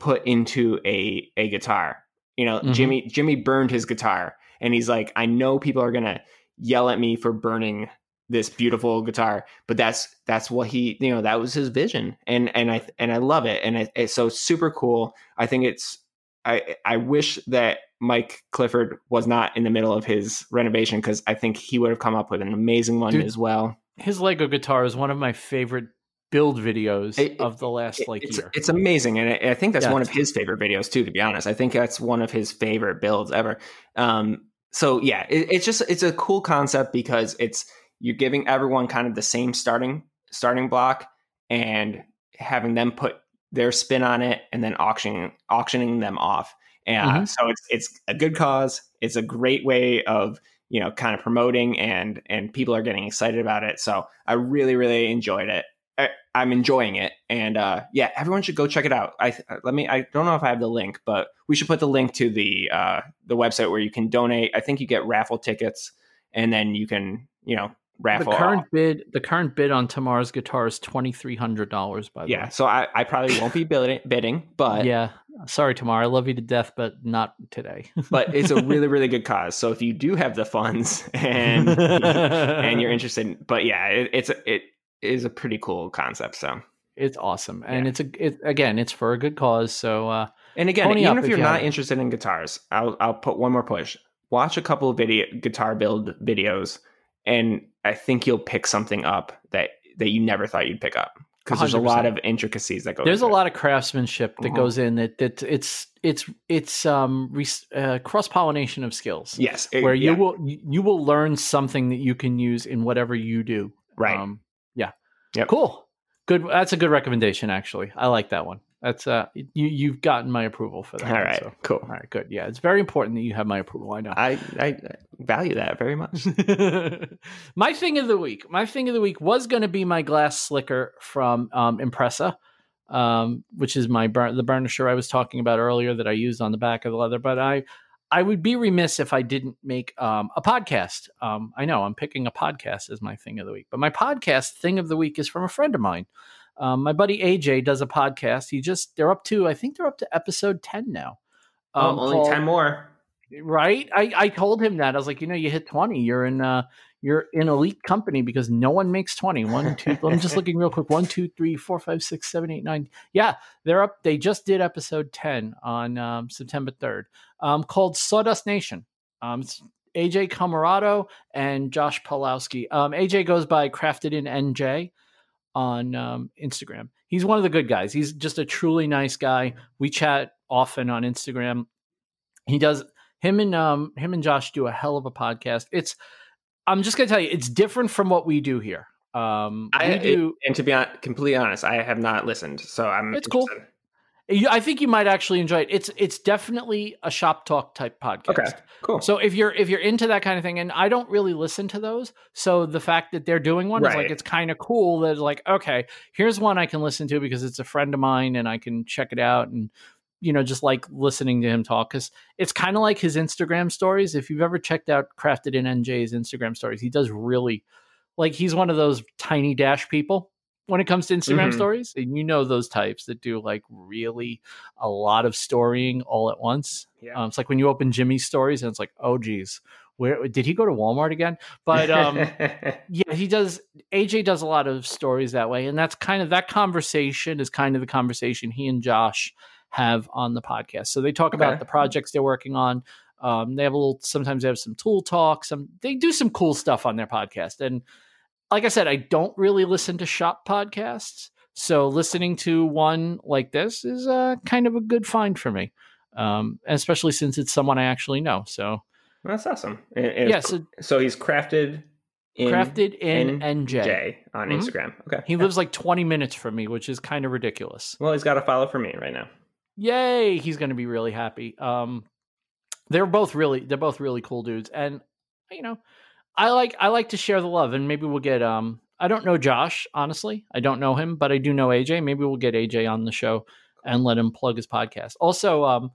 put into a a guitar. You know, Mhm. Jimmy Jimmy burned his guitar, and he's like, I know people are gonna yell at me for burning this beautiful guitar but that's that's what he you know that was his vision and and i and i love it and it, it's so super cool i think it's i i wish that mike clifford was not in the middle of his renovation because i think he would have come up with an amazing one Dude, as well His Lego guitar is one of my favorite build videos It- of the last like it's, year. it's amazing and I, I think that's Yeah. one of his favorite videos too to be honest i think that's one of his favorite builds ever um so yeah it, it's just it's a cool concept because it's you're giving everyone kind of the same starting starting block and having them put their spin on it and then auctioning auctioning them off. And uh, Mhm. so it's it's a good cause. It's a great way of you know kind of promoting and and people are getting excited about it. So i really really enjoyed it. I, i'm enjoying it. And uh yeah everyone should go check it out. I let me i don't know if i have the link but we should put the link to the uh the website where you can donate. I think you get raffle tickets and then you can you know the current off. bid the current bid on Tamar's guitar is twenty three hundred dollars by the yeah way. so i i probably won't be bidding, bidding but yeah. Sorry, Tamar. I love you to death, but not today. but it's a really really good cause so if you do have the funds and and you're interested but yeah it, it's a, it is a pretty cool concept so it's awesome, and Yeah. it's a it, again, it's for a good cause. So uh, and again even if if you're you not haven't. interested in guitars i'll i'll put one more push watch a couple of video guitar build videos and i think you'll pick something up that that you never thought you'd pick up because there's a lot of intricacies that go there's a it. lot of craftsmanship that Mhm. goes in that that it's it's it's um re- uh, cross pollination of skills. yes it- where you yeah, will you will learn something that you can use in whatever you do. right Um, yeah. Yep. Cool. Good. That's a good recommendation. Actually, I like that one. That's uh, you you've gotten my approval for that. All right, so. cool All right. Good. Yeah, it's very important that you have my approval. I know. I, I value that very much my thing of the week. My thing of the week was going to be my glass slicker from um, Impressa, um, which is my bur- the burnisher I was talking about earlier that I used on the back of the leather. But I I would be remiss if I didn't make um, a podcast. Um, I know I'm picking a podcast as my thing of the week, but my podcast thing of the week is from a friend of mine. Um, my buddy AJ does a podcast. He just they're up to I think they're up to episode ten now. Um, oh, only called- 10 more. Right? I i told him that. I was like you know you hit 20 you're in uh you're in elite company because no one makes 20 one two i'm just looking real quick. One two three four five six seven eight nine. Yeah they're up they just did episode 10 on um, september 3rd um called sawdust nation. Um it's aj camarado and josh Pawlowski. um aj goes by crafted in nj on um, instagram he's one of the good guys he's just a truly nice guy we chat often on instagram he does him and um him and Josh do a hell of a podcast. It's I'm just gonna tell you, it's different from what we do here. Um, I, do. and to be hon- completely honest, I have not listened, so I'm. It's cool. interested. you- I think you might actually enjoy it. It's it's definitely a shop talk type podcast. Okay, cool. So if you're if you're into that kind of thing, and I don't really listen to those, so the fact that they're doing one is like it's kind of cool. That like okay, here's one I can listen to because it's a friend of mine and I can check it out and you know just like listening to him talk because it's kind of like his Instagram stories. If you've ever checked out Crafted in NJ's Instagram stories, he does really like he's one of those tiny dash people when it comes to Instagram Mhm. stories, and you know those types that do like really a lot of storying all at once. Yeah. Um, it's like when you open Jimmy's stories and it's like, oh geez, where did he go to Walmart again? But um, yeah, he does. AJ does a lot of stories that way, and that's kind of that conversation is kind of the conversation he and Josh have on the podcast. So they talk about the projects they're working on. Um, they have a little. Sometimes they have some tool talk. Some they do some cool stuff on their podcast. And like I said, I don't really listen to shop podcasts. So listening to one like this is uh, kind of a good find for me, um, especially since it's someone I actually know. So That's awesome. And- and yeah, so so he's crafted in crafted in, in NJ. J on Mhm. Instagram. Okay. He lives like 20 minutes from me, which is kind of ridiculous. Well, he's got a follow for me right now. Yay, he's going to be really happy. Um they're both really they're both really cool dudes and you know, I like I like to share the love and maybe we'll get um I don't know Josh, honestly. I don't know him, but I do know AJ. Maybe we'll get AJ on the show and let him plug his podcast. Also, um,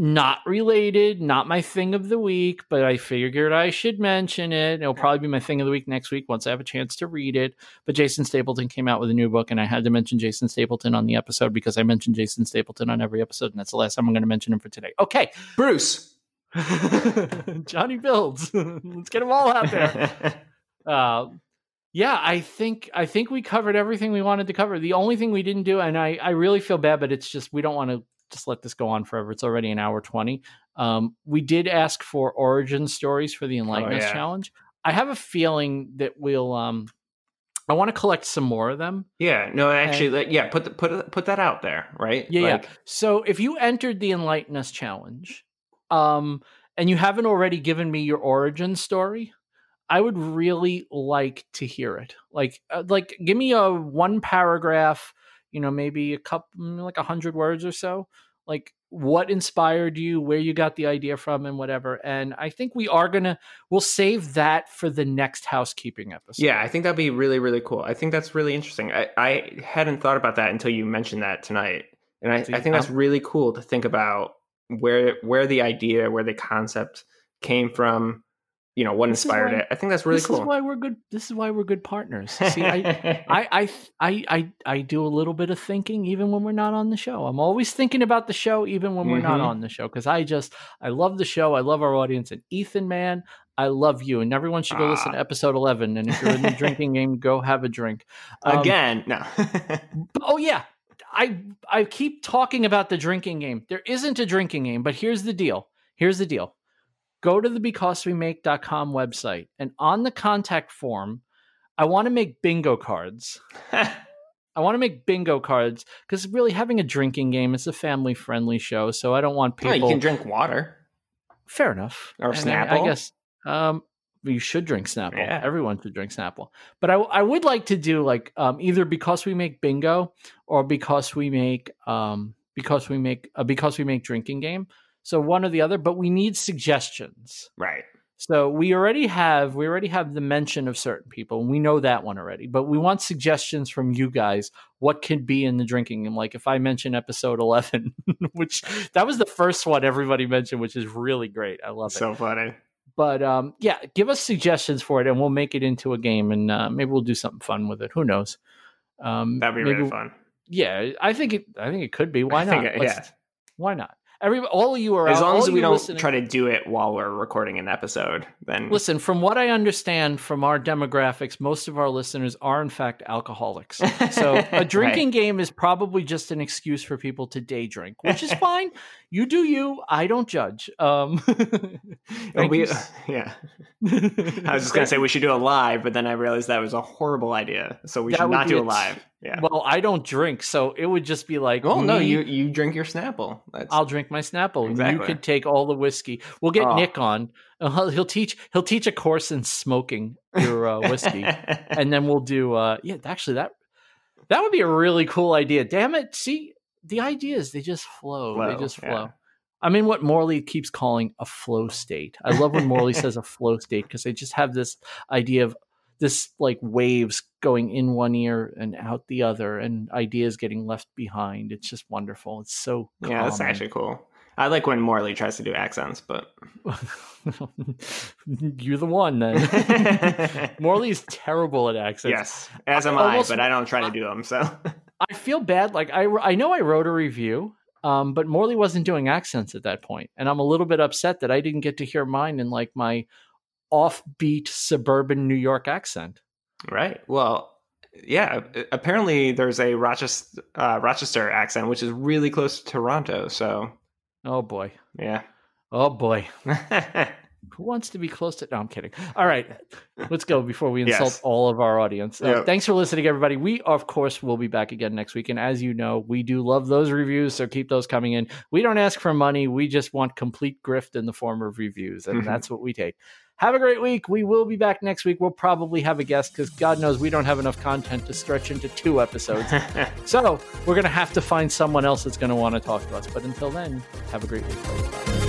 not related, not my thing of the week, but I figured I should mention it. It'll probably be my thing of the week next week once I have a chance to read it. But Jason Stapleton came out with a new book, and I had to mention Jason Stapleton on the episode because I mentioned Jason Stapleton on every episode, and that's the last time I'm going to mention him for today. Okay, Bruce. Johnny Builds. Let's get them all out there. Uh, yeah, I think I think we covered everything we wanted to cover. The only thing we didn't do, and I I really feel bad, but it's just we don't want to just let this go on forever. It's already an hour 20. Um, we did ask for origin stories for the Enlighten Us Oh, yeah. challenge. I have a feeling that we'll, um, I want to collect some more of them. yeah, no, actually, like, yeah, put the, put put that out there, right? Yeah, like, yeah. So if you entered the Enlighten Us challenge, um, and you haven't already given me your origin story, I would really like to hear it. Like, uh, like, give me a one paragraph. You know, maybe a couple, like a hundred words or so. Like, what inspired you, where you got the idea from, and whatever. And I think we are gonna, we'll save that for the next housekeeping episode. Yeah, I think that'd be really, really cool. I think that's really interesting. I, I hadn't thought about that until you mentioned that tonight, and I, I think that's really cool to think about where where the idea, where the concept came from. You know, what This inspired why- it. I think that's really this cool. is why we're good. This is why we're good partners. See, I, I, I, I, I, do a little bit of thinking even when we're not on the show. I'm always thinking about the show even when we're not Mhm. on the show because I just I love the show. I love our audience. And Ethan, man, I love you. And everyone should go listen Ah. to episode 11. And if you're in the drinking game, go have a drink. Um, Again, no. Oh yeah. I I keep talking about the drinking game. There isn't a drinking game, but here's the deal. Here's the deal. Go to the becausewemake.com website and on the contact form, I want to make bingo cards. I want to make bingo cards because really having a drinking game is a family friendly show. So I don't want Oh, people. you can drink water. Fair enough. Or And I, I guess um, you should drink Snapple. Yeah. Everyone should drink Snapple. But I, I would like to do like um, either because we make bingo or because we make um, because we make uh, because we make drinking game. So one or the other. But we need suggestions. Right. So we already have we already have the mention of certain people, and we know that one already. But we want suggestions from you guys. What could be in the drinking game? Like if I mention episode eleven, which that was the first one everybody mentioned, which is really great. I love it. So funny. But um, yeah, give us suggestions for it, and we'll make it into a game, and uh, maybe we'll do something fun with it. Who knows? Um, That'd be maybe- really fun. Yeah, I think it. I think it could be. Why I not? it- yeah. Why not? Every all of you are As long as we don't listening- try to do it while we're recording an episode, then Listen, from what I understand from our demographics, most of our listeners are in fact alcoholics. So a Right. drinking game is probably just an excuse for people to day drink, which is fine. You do you. I don't judge. Um, we, yeah. I was just gonna say we should do a live, but then I realized that was a horrible idea. So we That should not do a live. Yeah. Well, I don't drink, so it would just be like, Well, no, you you drink your Snapple. That's I'll drink my Snapple. You could take all the whiskey. We'll get Oh. Nick on. Uh, He'll teach. He'll teach a course in smoking your uh, whiskey. and then we'll do uh yeah actually that that would be a really cool idea damn it see the ideas they just flow, they Flow, just yeah. flow i'm in what morley keeps calling a flow state i love when morley says a flow state because they just have this idea of this like waves going in one ear and out the other and ideas getting left behind it's just wonderful it's so yeah, that's actually cool. I like when Morley tries to do accents, but you're the one then morley's terrible at accents yes, as am I. Almost- But I don't try to do them. So I feel bad. Like I, I know I wrote a review, um, but Morley wasn't doing accents at that point, and I'm a little bit upset that I didn't get to hear mine in like my offbeat suburban New York accent. right. Well, yeah. Apparently, there's a Rochester uh, Rochester accent, which is really close to Toronto. So Oh boy, yeah. oh boy, who wants to be close to? No, I'm kidding. All right, let's go before we insult Yes. all of our audience. Uh, Yep. Thanks for listening, everybody. We of course will be back again next week, and as you know, we do love those reviews, so keep those coming in. We don't ask for money; we just want complete grift in the form of reviews, and that's what we take. Have a great week. We will be back next week. We'll probably have a guest because God knows we don't have enough content to stretch into two episodes. so we're going to have to find someone else that's going to want to talk to us. But until then, have a great week. Bye.